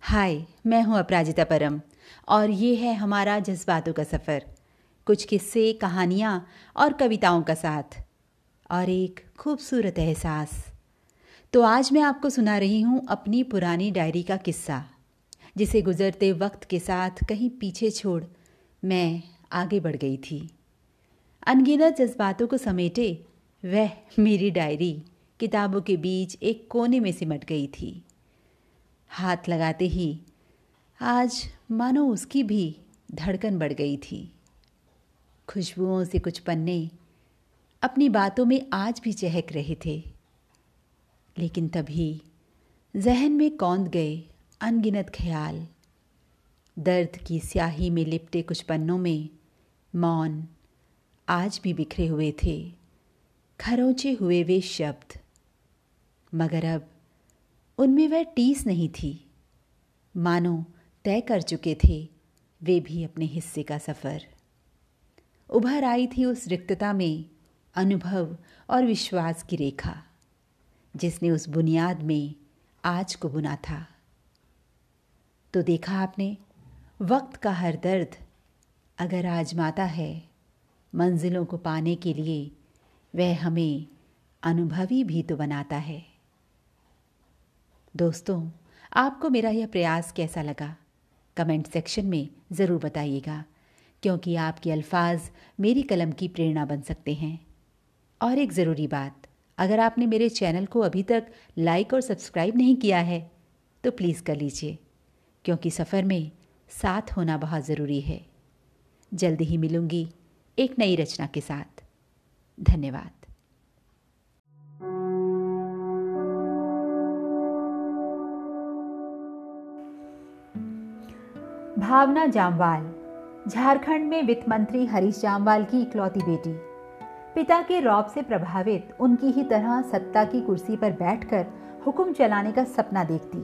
हाय, मैं हूँ अपराजिता परम, और ये है हमारा जज्बातों का सफ़र। कुछ किस्से, कहानियाँ और कविताओं का साथ, और एक खूबसूरत एहसास। तो आज मैं आपको सुना रही हूँ अपनी पुरानी डायरी का किस्सा, जिसे गुजरते वक्त के साथ कहीं पीछे छोड़ मैं आगे बढ़ गई थी। अनगिनत जज्बातों को समेटे वह मेरी डायरी किताबों के बीच एक कोने में सिमट गई थी। हाथ लगाते ही आज मानो उसकी भी धड़कन बढ़ गई थी। खुशबुओं से कुछ पन्ने अपनी बातों में आज भी चहक रहे थे। लेकिन तभी जहन में कौंद गए अनगिनत ख्याल। दर्द की स्याही में लिपटे कुछ पन्नों में मौन आज भी बिखरे हुए थे। खरोचे हुए वे शब्द। मगर अब उनमें वह टीस नहीं थी। मानो तय कर चुके थे वे भी अपने हिस्से का सफ़र। उभर आई थी उस रिक्तता में अनुभव और विश्वास की रेखा। जिसने उस बुनियाद में आज को बुना था। तो देखा आपने, वक्त का हर दर्द अगर आजमाता है, मंजिलों को पाने के लिए वह हमें अनुभवी भी तो बनाता है। दोस्तों, आपको मेरा यह प्रयास कैसा लगा? कमेंट सेक्शन में ज़रूर बताइएगा, क्योंकि आपके अल्फाज मेरी कलम की प्रेरणा बन सकते हैं। और एक ज़रूरी बात अगर आपने मेरे चैनल को अभी तक लाइक और सब्सक्राइब नहीं किया है तो प्लीज़ कर लीजिए, क्योंकि सफ़र में साथ होना बहुत ज़रूरी है। जल्दी ही मिलूँगी एक नई रचना के साथ। धन्यवाद। भावना जामवाल, झारखंड में वित्त मंत्री हरीश जामवाल की इकलौती बेटी। पिता के रौब से प्रभावित उनकी ही तरह सत्ता की कुर्सी पर बैठकर हुक्म चलाने का सपना देखती।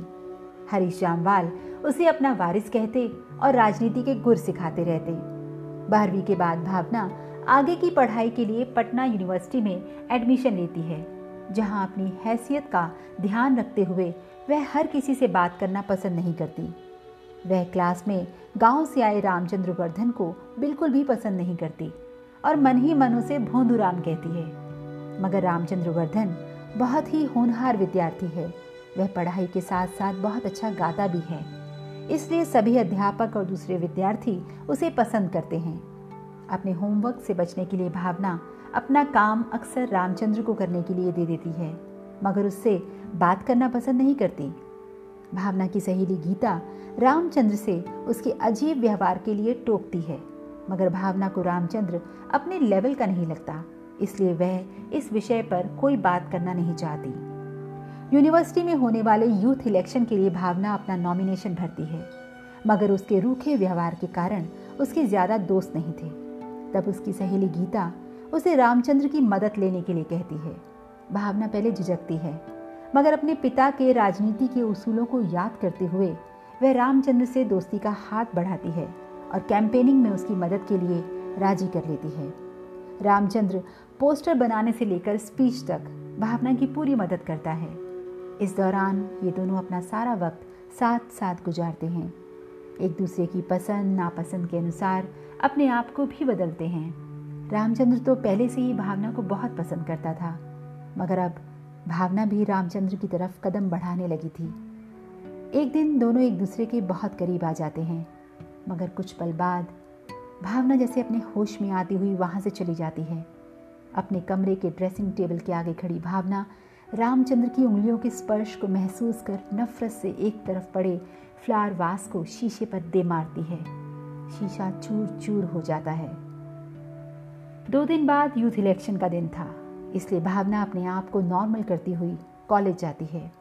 हरीश जामवाल उसे अपना वारिस कहते और राजनीति के गुर सिखाते रहते। बारहवीं के बाद भावना आगे की पढ़ाई के लिए पटना यूनिवर्सिटी में एडमिशन लेती है, जहाँ अपनी हैसियत का ध्यान रखते हुए वह हर किसी से बात करना पसंद नहीं करती। वह क्लास में गाँव से आए रामचंद्र वर्धन को बिल्कुल भी पसंद नहीं करती। और मन ही मन उसे भोंदूराम कहती है। मगर रामचंद्र वर्धन बहुत ही होनहार विद्यार्थी है। वह पढ़ाई के साथ साथ बहुत अच्छा गाता भी है। इसलिए सभी अध्यापक और दूसरे विद्यार्थी उसे पसंद करते हैं। अपने होमवर्क से बचने के लिए भावना अपना काम अक्सर रामचंद्र को करने के लिए दे देती है। मगर उससे बात करना पसंद नहीं करती। भावना की सहेली गीता रामचंद्र से उसके अजीब व्यवहार के लिए टोकती है। मगर भावना को रामचंद्र अपने लेवल का नहीं लगता, इसलिए वह इस विषय पर कोई बात करना नहीं चाहती। यूनिवर्सिटी में होने वाले यूथ इलेक्शन के लिए भावना अपना नॉमिनेशन भरती है, मगर उसके रूखे व्यवहार के कारण उसके ज़्यादा दोस्त नहीं थे। तब उसकी सहेली गीता उसे रामचंद्र की मदद लेने के लिए कहती है। भावना पहले झिझकती है, मगर अपने पिता के राजनीति के उसूलों को याद करते हुए वह रामचंद्र से दोस्ती का हाथ बढ़ाती है। और कैंपेनिंग में उसकी मदद के लिए राज़ी कर लेती है। रामचंद्र पोस्टर बनाने से लेकर स्पीच तक भावना की पूरी मदद करता है। इस दौरान ये दोनों अपना सारा वक्त साथ साथ गुजारते हैं। एक दूसरे की पसंद, नापसंद के अनुसार अपने आप को भी बदलते हैं। रामचंद्र तो पहले से ही भावना को बहुत पसंद करता था, मगर अब भावना भी रामचंद्र की तरफ़ कदम बढ़ाने लगी थी। एक दिन दोनों एक दूसरे के बहुत करीब आ जाते हैं। मगर कुछ पल बाद भावना जैसे अपने होश में आती हुई वहाँ से चली जाती है। अपने कमरे के ड्रेसिंग टेबल के आगे खड़ी भावना रामचंद्र की उंगलियों के स्पर्श को महसूस कर नफरत से एक तरफ़ पड़े फ्लावर वास को शीशे पर दे मारती है। शीशा चूर चूर हो जाता है। दो दिन बाद यूथ इलेक्शन का दिन था, इसलिए भावना अपने आप को नॉर्मल करती हुई कॉलेज जाती है।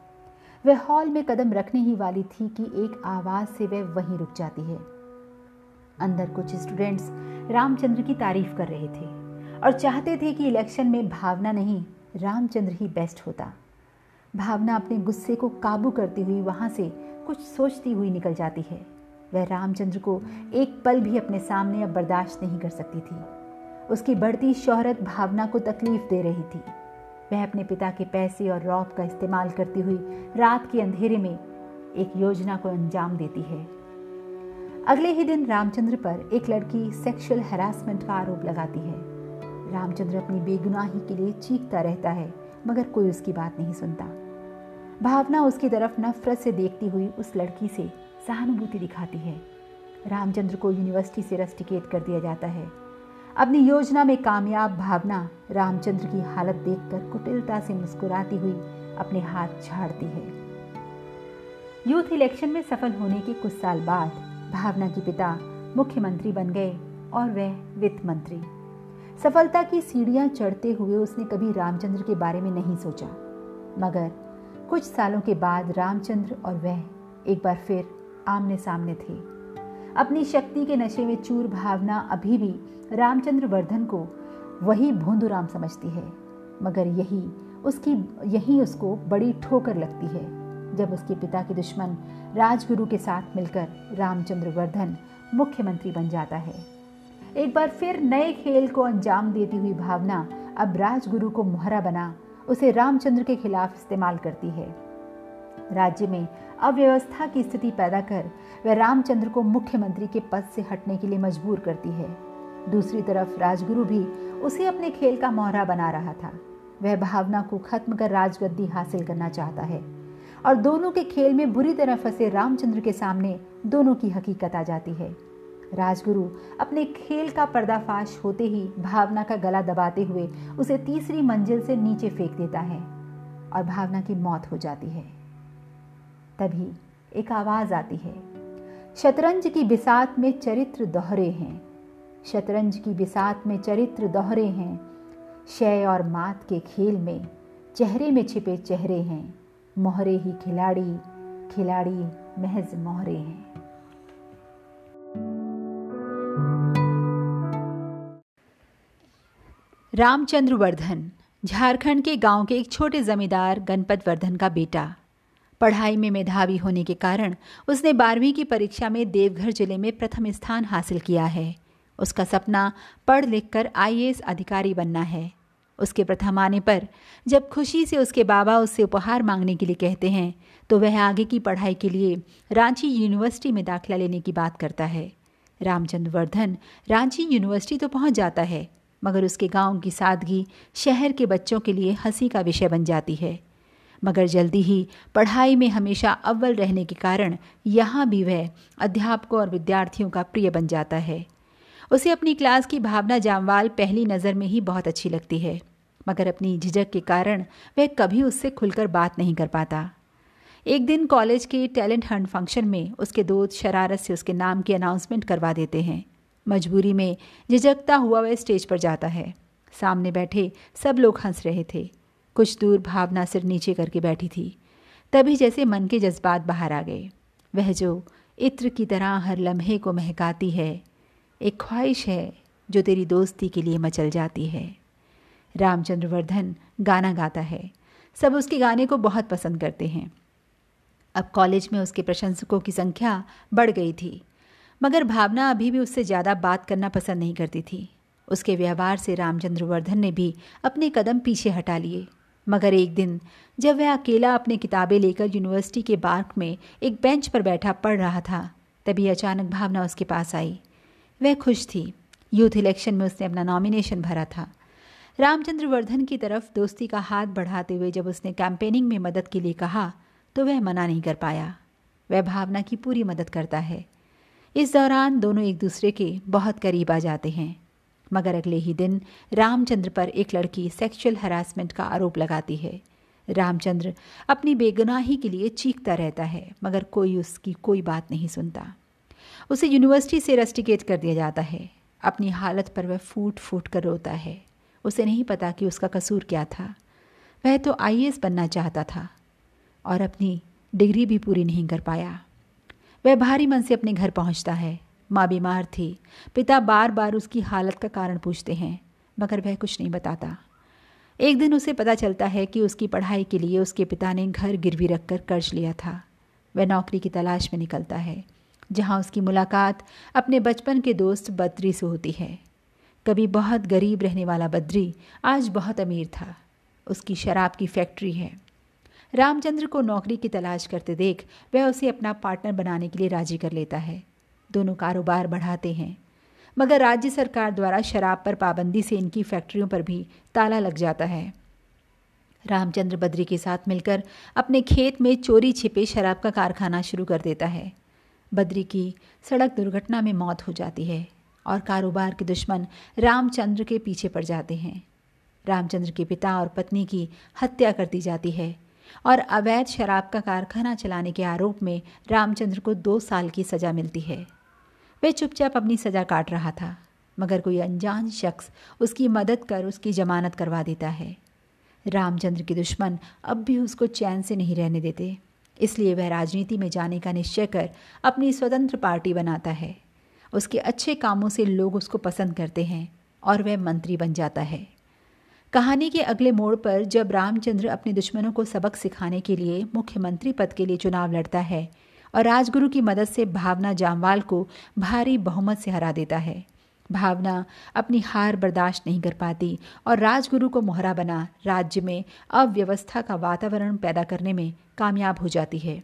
वह हॉल में कदम रखने ही वाली थी कि एक आवाज़ से वह वहीं रुक जाती है। अंदर कुछ स्टूडेंट्स रामचंद्र की तारीफ़ कर रहे थे और चाहते थे कि इलेक्शन में भावना नहीं, रामचंद्र ही बेस्ट होता। भावना अपने गुस्से को काबू करती हुई वहाँ से कुछ सोचती हुई निकल जाती है। वह रामचंद्र को एक पल भी अपने सामने अब बर्दाश्त नहीं कर सकती थी। उसकी बढ़ती शोहरत भावना को तकलीफ़ दे रही थी। वह अपने पिता के पैसे और रौब का इस्तेमाल करती हुई रात के अंधेरे में एक योजना को अंजाम देती है। अगले ही दिन रामचंद्र पर एक लड़की सेक्सुअल हरासमेंट का आरोप लगाती है। रामचंद्र अपनी बेगुनाही के लिए चीखता रहता है, मगर कोई उसकी बात नहीं सुनता। भावना उसकी तरफ़ नफरत से देखती हुई उस लड़की से सहानुभूति दिखाती है। रामचंद्र को यूनिवर्सिटी से रस्टिकेट कर दिया जाता है। अपनी योजना में कामयाब भावना रामचंद्र की हालत देखकर कुटिलता से मुस्कुराती हुई अपने हाथ झाड़ती है। यूथ इलेक्शन में सफल होने के कुछ साल बाद भावना के पिता मुख्यमंत्री बन गए और वह वित्त मंत्री। सफलता की सीढ़ियाँ चढ़ते हुए उसने कभी रामचंद्र के बारे में नहीं सोचा। मगर कुछ सालों के बाद रामचंद्र और वह एक बार फिर आमने सामने थे। अपनी शक्ति के नशे में चूर भावना अभी भी रामचंद्र वर्धन को वही भोंदूराम समझती है। मगर यही उसकी, यही उसको बड़ी ठोकर लगती है। जब उसके पिता के दुश्मन राजगुरु के साथ मिलकर रामचंद्र वर्धन मुख्यमंत्री बन जाता है। एक बार फिर नए खेल को अंजाम देती हुई भावना अब राजगुरु को मुहरा बना उसे रामचंद्र के खिलाफ इस्तेमाल करती है। राज्य में अव्यवस्था की स्थिति पैदा कर वह रामचंद्र को मुख्यमंत्री के पद से हटने के लिए मजबूर करती है। दूसरी तरफ़ राजगुरु भी उसे अपने खेल का मोहरा बना रहा था। वह भावना को खत्म कर राजगद्दी हासिल करना चाहता है। और दोनों के खेल में बुरी तरह फंसे रामचंद्र के सामने दोनों की हकीकत आ जाती है। राजगुरु अपने खेल का पर्दाफाश होते ही भावना का गला दबाते हुए उसे तीसरी मंजिल से नीचे फेंक देता है और भावना की मौत हो जाती है। तभी एक आवाज़ आती है। शतरंज की बिसात में चरित्र दोहरे हैं। शतरंज की बिसात में चरित्र दोहरे हैं। शय और मात के खेल में चेहरे में छिपे चेहरे हैं। मोहरे ही खिलाड़ी खिलाड़ी महज मोहरे हैं। रामचंद्र वर्धन झारखंड के गाँव के एक छोटे जमींदार गणपत वर्धन का बेटा। पढ़ाई में मेधावी होने के कारण उसने बारहवीं की परीक्षा में देवघर ज़िले में प्रथम स्थान हासिल किया है। उसका सपना पढ़ लिख कर आई अधिकारी बनना है। उसके प्रथम आने पर, जब खुशी से उसके बाबा उससे उपहार मांगने के लिए कहते हैं तो वह आगे की पढ़ाई के लिए रांची यूनिवर्सिटी में दाखिला लेने की बात करता है। रामचंद्र वर्धन रांची यूनिवर्सिटी तो पहुँच जाता है, मगर उसके गाँव की सादगी शहर के बच्चों के लिए हँसी का विषय बन जाती है। मगर जल्दी ही पढ़ाई में हमेशा अव्वल रहने के कारण यहाँ भी वह अध्यापकों और विद्यार्थियों का प्रिय बन जाता है। उसे अपनी क्लास की भावना जामवाल पहली नज़र में ही बहुत अच्छी लगती है। मगर अपनी झिझक के कारण वह कभी उससे खुलकर बात नहीं कर पाता। एक दिन कॉलेज के टैलेंट हंट फ़ंक्शन में उसके दोस्त शरारत से उसके नाम की अनाउंसमेंट करवा देते हैं। मजबूरी में झिझकता हुआ वह स्टेज पर जाता है। सामने बैठे सब लोग हंस रहे थे। कुछ दूर भावना सिर नीचे करके बैठी थी। तभी जैसे मन के जज्बात बाहर आ गए। वह जो इत्र की तरह हर लम्हे को महकाती है, एक ख्वाहिश है जो तेरी दोस्ती के लिए मचल जाती है। रामचंद्र वर्धन गाना गाता है। सब उसके गाने को बहुत पसंद करते हैं। अब कॉलेज में उसके प्रशंसकों की संख्या बढ़ गई थी, मगर भावना अभी भी उससे ज़्यादा बात करना पसंद नहीं करती थी। उसके व्यवहार से रामचंद्र वर्धन ने भी अपने कदम पीछे हटा लिए। मगर एक दिन, जब वह अकेला अपने किताबें लेकर यूनिवर्सिटी के बार्क में एक बेंच पर बैठा पढ़ रहा था, तभी अचानक भावना उसके पास आई। वह खुश थी। यूथ इलेक्शन में उसने अपना नॉमिनेशन भरा था। रामचंद्र वर्धन की तरफ़ दोस्ती का हाथ बढ़ाते हुए जब उसने कैंपेनिंग में मदद के लिए कहा तो वह मना नहीं कर पाया। वह भावना की पूरी मदद करता है। इस दौरान दोनों एक दूसरे के बहुत करीब आ जाते हैं। मगर अगले ही दिन रामचंद्र पर एक लड़की सेक्सुअल हरासमेंट का आरोप लगाती है। रामचंद्र अपनी बेगुनाही के लिए चीखता रहता है, मगर कोई उसकी कोई बात नहीं सुनता। उसे यूनिवर्सिटी से रेस्टिकेट कर दिया जाता है। अपनी हालत पर वह फूट फूट कर रोता है। उसे नहीं पता कि उसका कसूर क्या था। वह तो आई बनना चाहता था और अपनी डिग्री भी पूरी नहीं कर पाया। वह भारी मन से अपने घर पहुँचता है। माँ बीमार थी। पिता बार बार उसकी हालत का कारण पूछते हैं, मगर वह कुछ नहीं बताता। एक दिन उसे पता चलता है कि उसकी पढ़ाई के लिए उसके पिता ने घर गिरवी रखकर कर्ज लिया था। वह नौकरी की तलाश में निकलता है, जहाँ उसकी मुलाकात अपने बचपन के दोस्त बद्री से होती है। कभी बहुत गरीब रहने वाला बद्री आज बहुत अमीर था। उसकी शराब की फैक्ट्री है। रामचंद्र को नौकरी की तलाश करते देख वह उसे अपना पार्टनर बनाने के लिए राज़ी कर लेता है। दोनों कारोबार बढ़ाते हैं। मगर राज्य सरकार द्वारा शराब पर पाबंदी से इनकी फैक्ट्रियों पर भी ताला लग जाता है। रामचंद्र बद्री के साथ मिलकर अपने खेत में चोरी छिपे शराब का कारखाना शुरू कर देता है। बद्री की सड़क दुर्घटना में मौत हो जाती है। और कारोबार के दुश्मन रामचंद्र के पीछे पड़ जाते हैं। रामचंद्र के पिता और पत्नी की हत्या कर दी जाती है और अवैध शराब का कारखाना चलाने के आरोप में रामचंद्र को दो साल की सज़ा मिलती है। वह चुपचाप अपनी सज़ा काट रहा था, मगर कोई अनजान शख्स उसकी मदद कर उसकी जमानत करवा देता है। रामचंद्र के दुश्मन अब भी उसको चैन से नहीं रहने देते, इसलिए वह राजनीति में जाने का निश्चय कर अपनी स्वतंत्र पार्टी बनाता है। उसके अच्छे कामों से लोग उसको पसंद करते हैं और वह मंत्री बन जाता है। कहानी के अगले मोड़ पर जब रामचंद्र अपने दुश्मनों को सबक सिखाने के लिए मुख्यमंत्री पद के लिए चुनाव लड़ता है और राजगुरु की मदद से भावना जामवाल को भारी बहुमत से हरा देता है। भावना अपनी हार बर्दाश्त नहीं कर पाती और राजगुरु को मोहरा बना राज्य में अव्यवस्था का वातावरण पैदा करने में कामयाब हो जाती है।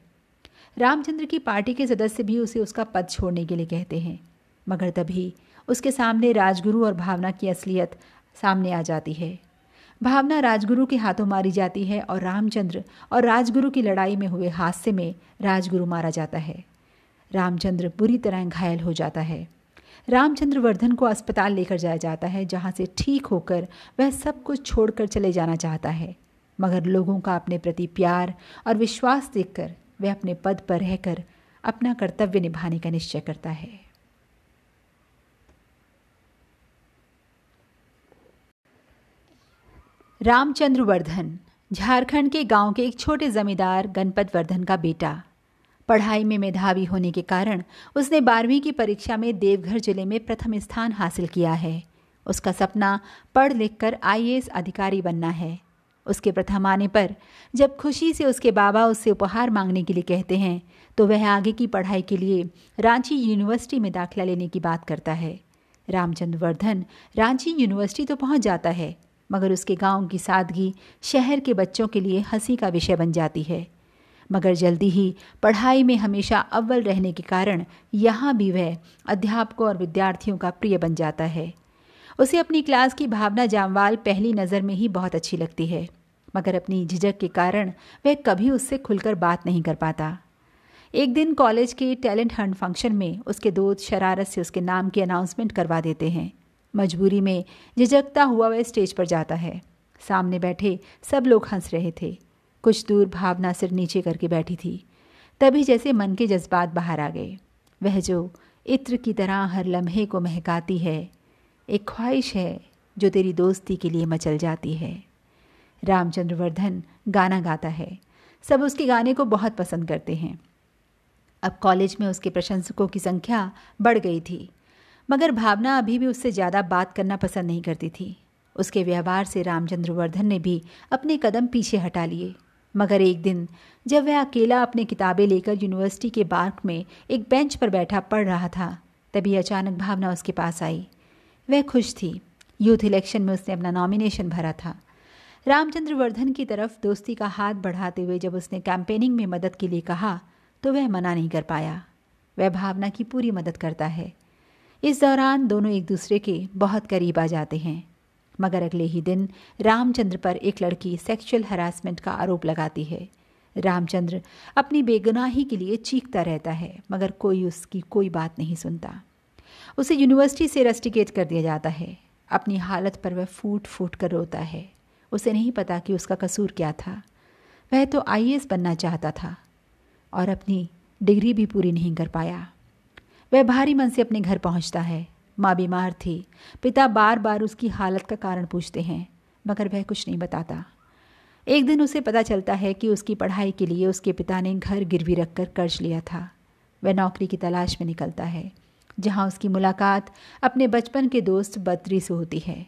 रामचंद्र की पार्टी के सदस्य भी उसे उसका पद छोड़ने के लिए कहते हैं। मगर तभी उसके सामने राजगुरु और भावना की असलियत सामने आ जाती है। भावना राजगुरु के हाथों मारी जाती है और रामचंद्र और राजगुरु की लड़ाई में हुए हादसे में राजगुरु मारा जाता है। रामचंद्र बुरी तरह घायल हो जाता है। रामचंद्र वर्धन को अस्पताल लेकर जाया जाता है, जहाँ से ठीक होकर वह सब कुछ छोड़कर चले जाना चाहता है। मगर लोगों का अपने प्रति प्यार और विश्वास देखकर वह अपने पद पर रहकर अपना कर्तव्य निभाने का निश्चय करता है। रामचंद्र वर्धन झारखंड के गाँव के एक छोटे जमींदार गणपत वर्धन का बेटा। पढ़ाई में मेधावी होने के कारण उसने बारहवीं की परीक्षा में देवघर ज़िले में प्रथम स्थान हासिल किया है। उसका सपना पढ़ लिख कर आई अधिकारी बनना है। उसके प्रथम आने पर जब खुशी से उसके बाबा उससे उपहार मांगने के लिए कहते हैं तो वह आगे की पढ़ाई के लिए रांची यूनिवर्सिटी में दाखिला लेने की बात करता है। रामचंद्र वर्धन रांची यूनिवर्सिटी तो पहुँच जाता है मगर उसके गाँव की सादगी शहर के बच्चों के लिए हँसी का विषय बन जाती है। मगर जल्दी ही पढ़ाई में हमेशा अव्वल रहने के कारण यहाँ भी वह अध्यापकों और विद्यार्थियों का प्रिय बन जाता है। उसे अपनी क्लास की भावना जामवाल पहली नज़र में ही बहुत अच्छी लगती है, मगर अपनी झिझक के कारण वह कभी उससे खुलकर बात नहीं कर पाता। एक दिन कॉलेज के टैलेंट हंट फ़ंक्शन में उसके दोस्त शरारत से उसके नाम की अनाउंसमेंट करवा देते हैं। मजबूरी में झिझकता हुआ वह स्टेज पर जाता है। सामने बैठे सब लोग हंस रहे थे। कुछ दूर भावना सिर नीचे करके बैठी थी। तभी जैसे मन के जज्बात बाहर आ गए। वह जो इत्र की तरह हर लम्हे को महकाती है, एक ख्वाहिश है जो तेरी दोस्ती के लिए मचल जाती है। रामचंद्र वर्धन गाना गाता है। सब उसके गाने को बहुत पसंद करते हैं। अब कॉलेज में उसके प्रशंसकों की संख्या बढ़ गई थी। मगर भावना अभी भी उससे ज़्यादा बात करना पसंद नहीं करती थी। उसके व्यवहार से रामचंद्र वर्धन ने भी अपने कदम पीछे हटा लिए। मगर एक दिन, जब वह अकेला अपने किताबें लेकर यूनिवर्सिटी के बार्क में एक बेंच पर बैठा पढ़ रहा था, तभी अचानक भावना उसके पास आई। वह खुश थी। यूथ इलेक्शन में उसने अपना नॉमिनेशन भरा था। रामचंद्र वर्धन की तरफ़ दोस्ती का हाथ बढ़ाते हुए जब उसने कैंपेनिंग में मदद के लिए कहा तो वह मना नहीं कर पाया। वह भावना की पूरी मदद करता है। इस दौरान दोनों एक दूसरे के बहुत करीब आ जाते हैं। मगर अगले ही दिन रामचंद्र पर एक लड़की सेक्सुअल हरासमेंट का आरोप लगाती है। रामचंद्र अपनी बेगुनाही के लिए चीखता रहता है, मगर कोई उसकी कोई बात नहीं सुनता। उसे यूनिवर्सिटी से रेस्टिकेट कर दिया जाता है। अपनी हालत पर वह फूट फूट कर रोता है। उसे नहीं पता कि उसका कसूर क्या था। वह तो आईएएस बनना चाहता था और अपनी डिग्री भी पूरी नहीं कर पाया। वह भारी मन से अपने घर पहुँचता है। माँ बीमार थी। पिता बार बार उसकी हालत का कारण पूछते हैं, मगर वह कुछ नहीं बताता। एक दिन उसे पता चलता है कि उसकी पढ़ाई के लिए उसके पिता ने घर गिरवी रखकर कर्ज लिया था। वह नौकरी की तलाश में निकलता है, जहाँ उसकी मुलाकात अपने बचपन के दोस्त बद्री से होती है।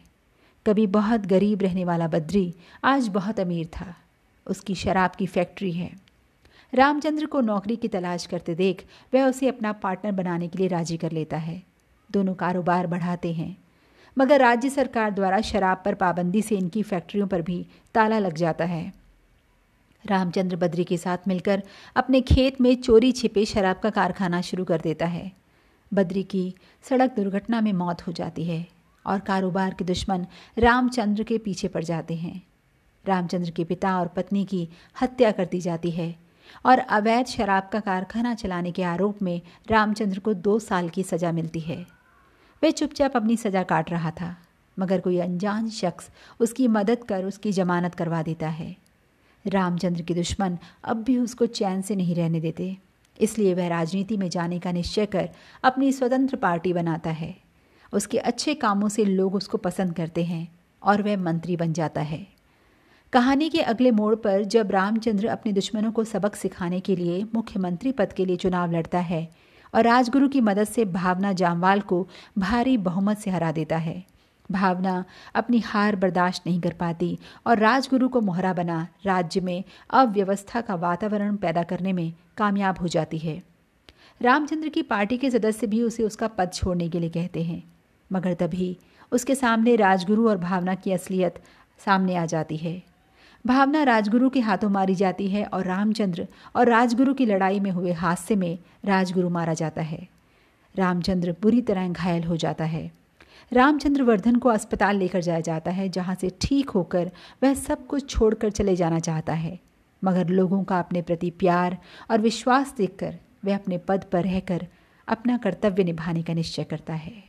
कभी बहुत गरीब रहने वाला बद्री आज बहुत अमीर था। उसकी शराब की फैक्ट्री है। रामचंद्र को नौकरी की तलाश करते देख वह उसे अपना पार्टनर बनाने के लिए राज़ी कर लेता है। दोनों कारोबार बढ़ाते हैं। मगर राज्य सरकार द्वारा शराब पर पाबंदी से इनकी फैक्ट्रियों पर भी ताला लग जाता है। रामचंद्र बद्री के साथ मिलकर अपने खेत में चोरी छिपे शराब का कारखाना शुरू कर देता है। बद्री की सड़क दुर्घटना में मौत हो जाती है और कारोबार के दुश्मन रामचंद्र के पीछे पड़ जाते हैं। रामचंद्र के पिता और पत्नी की हत्या कर दी जाती है। और अवैध शराब का कारखाना चलाने के आरोप में रामचंद्र को दो साल की सज़ा मिलती है। वह चुपचाप अपनी सज़ा काट रहा था, मगर कोई अनजान शख्स उसकी मदद कर उसकी जमानत करवा देता है। रामचंद्र के दुश्मन अब भी उसको चैन से नहीं रहने देते, इसलिए वह राजनीति में जाने का निश्चय कर अपनी स्वतंत्र पार्टी बनाता है। उसके अच्छे कामों से लोग उसको पसंद करते हैं और वह मंत्री बन जाता है। कहानी के अगले मोड़ पर जब रामचंद्र अपने दुश्मनों को सबक सिखाने के लिए मुख्यमंत्री पद के लिए चुनाव लड़ता है और राजगुरु की मदद से भावना जामवाल को भारी बहुमत से हरा देता है। भावना अपनी हार बर्दाश्त नहीं कर पाती और राजगुरु को मोहरा बना राज्य में अव्यवस्था का वातावरण पैदा करने में कामयाब हो जाती है। रामचंद्र की पार्टी के सदस्य भी उसे उसका पद छोड़ने के लिए कहते हैं, मगर तभी उसके सामने राजगुरु और भावना की असलियत सामने आ जाती है। भावना राजगुरु के हाथों मारी जाती है और रामचंद्र और राजगुरु की लड़ाई में हुए हादसे में राजगुरु मारा जाता है। रामचंद्र बुरी तरह घायल हो जाता है। रामचंद्र वर्धन को अस्पताल लेकर जाया जाता है, जहाँ से ठीक होकर वह सब कुछ छोड़कर चले जाना चाहता है। मगर लोगों का अपने प्रति प्यार और विश्वास देखकर वह अपने पद पर रहकर अपना कर्तव्य निभाने का निश्चय करता है।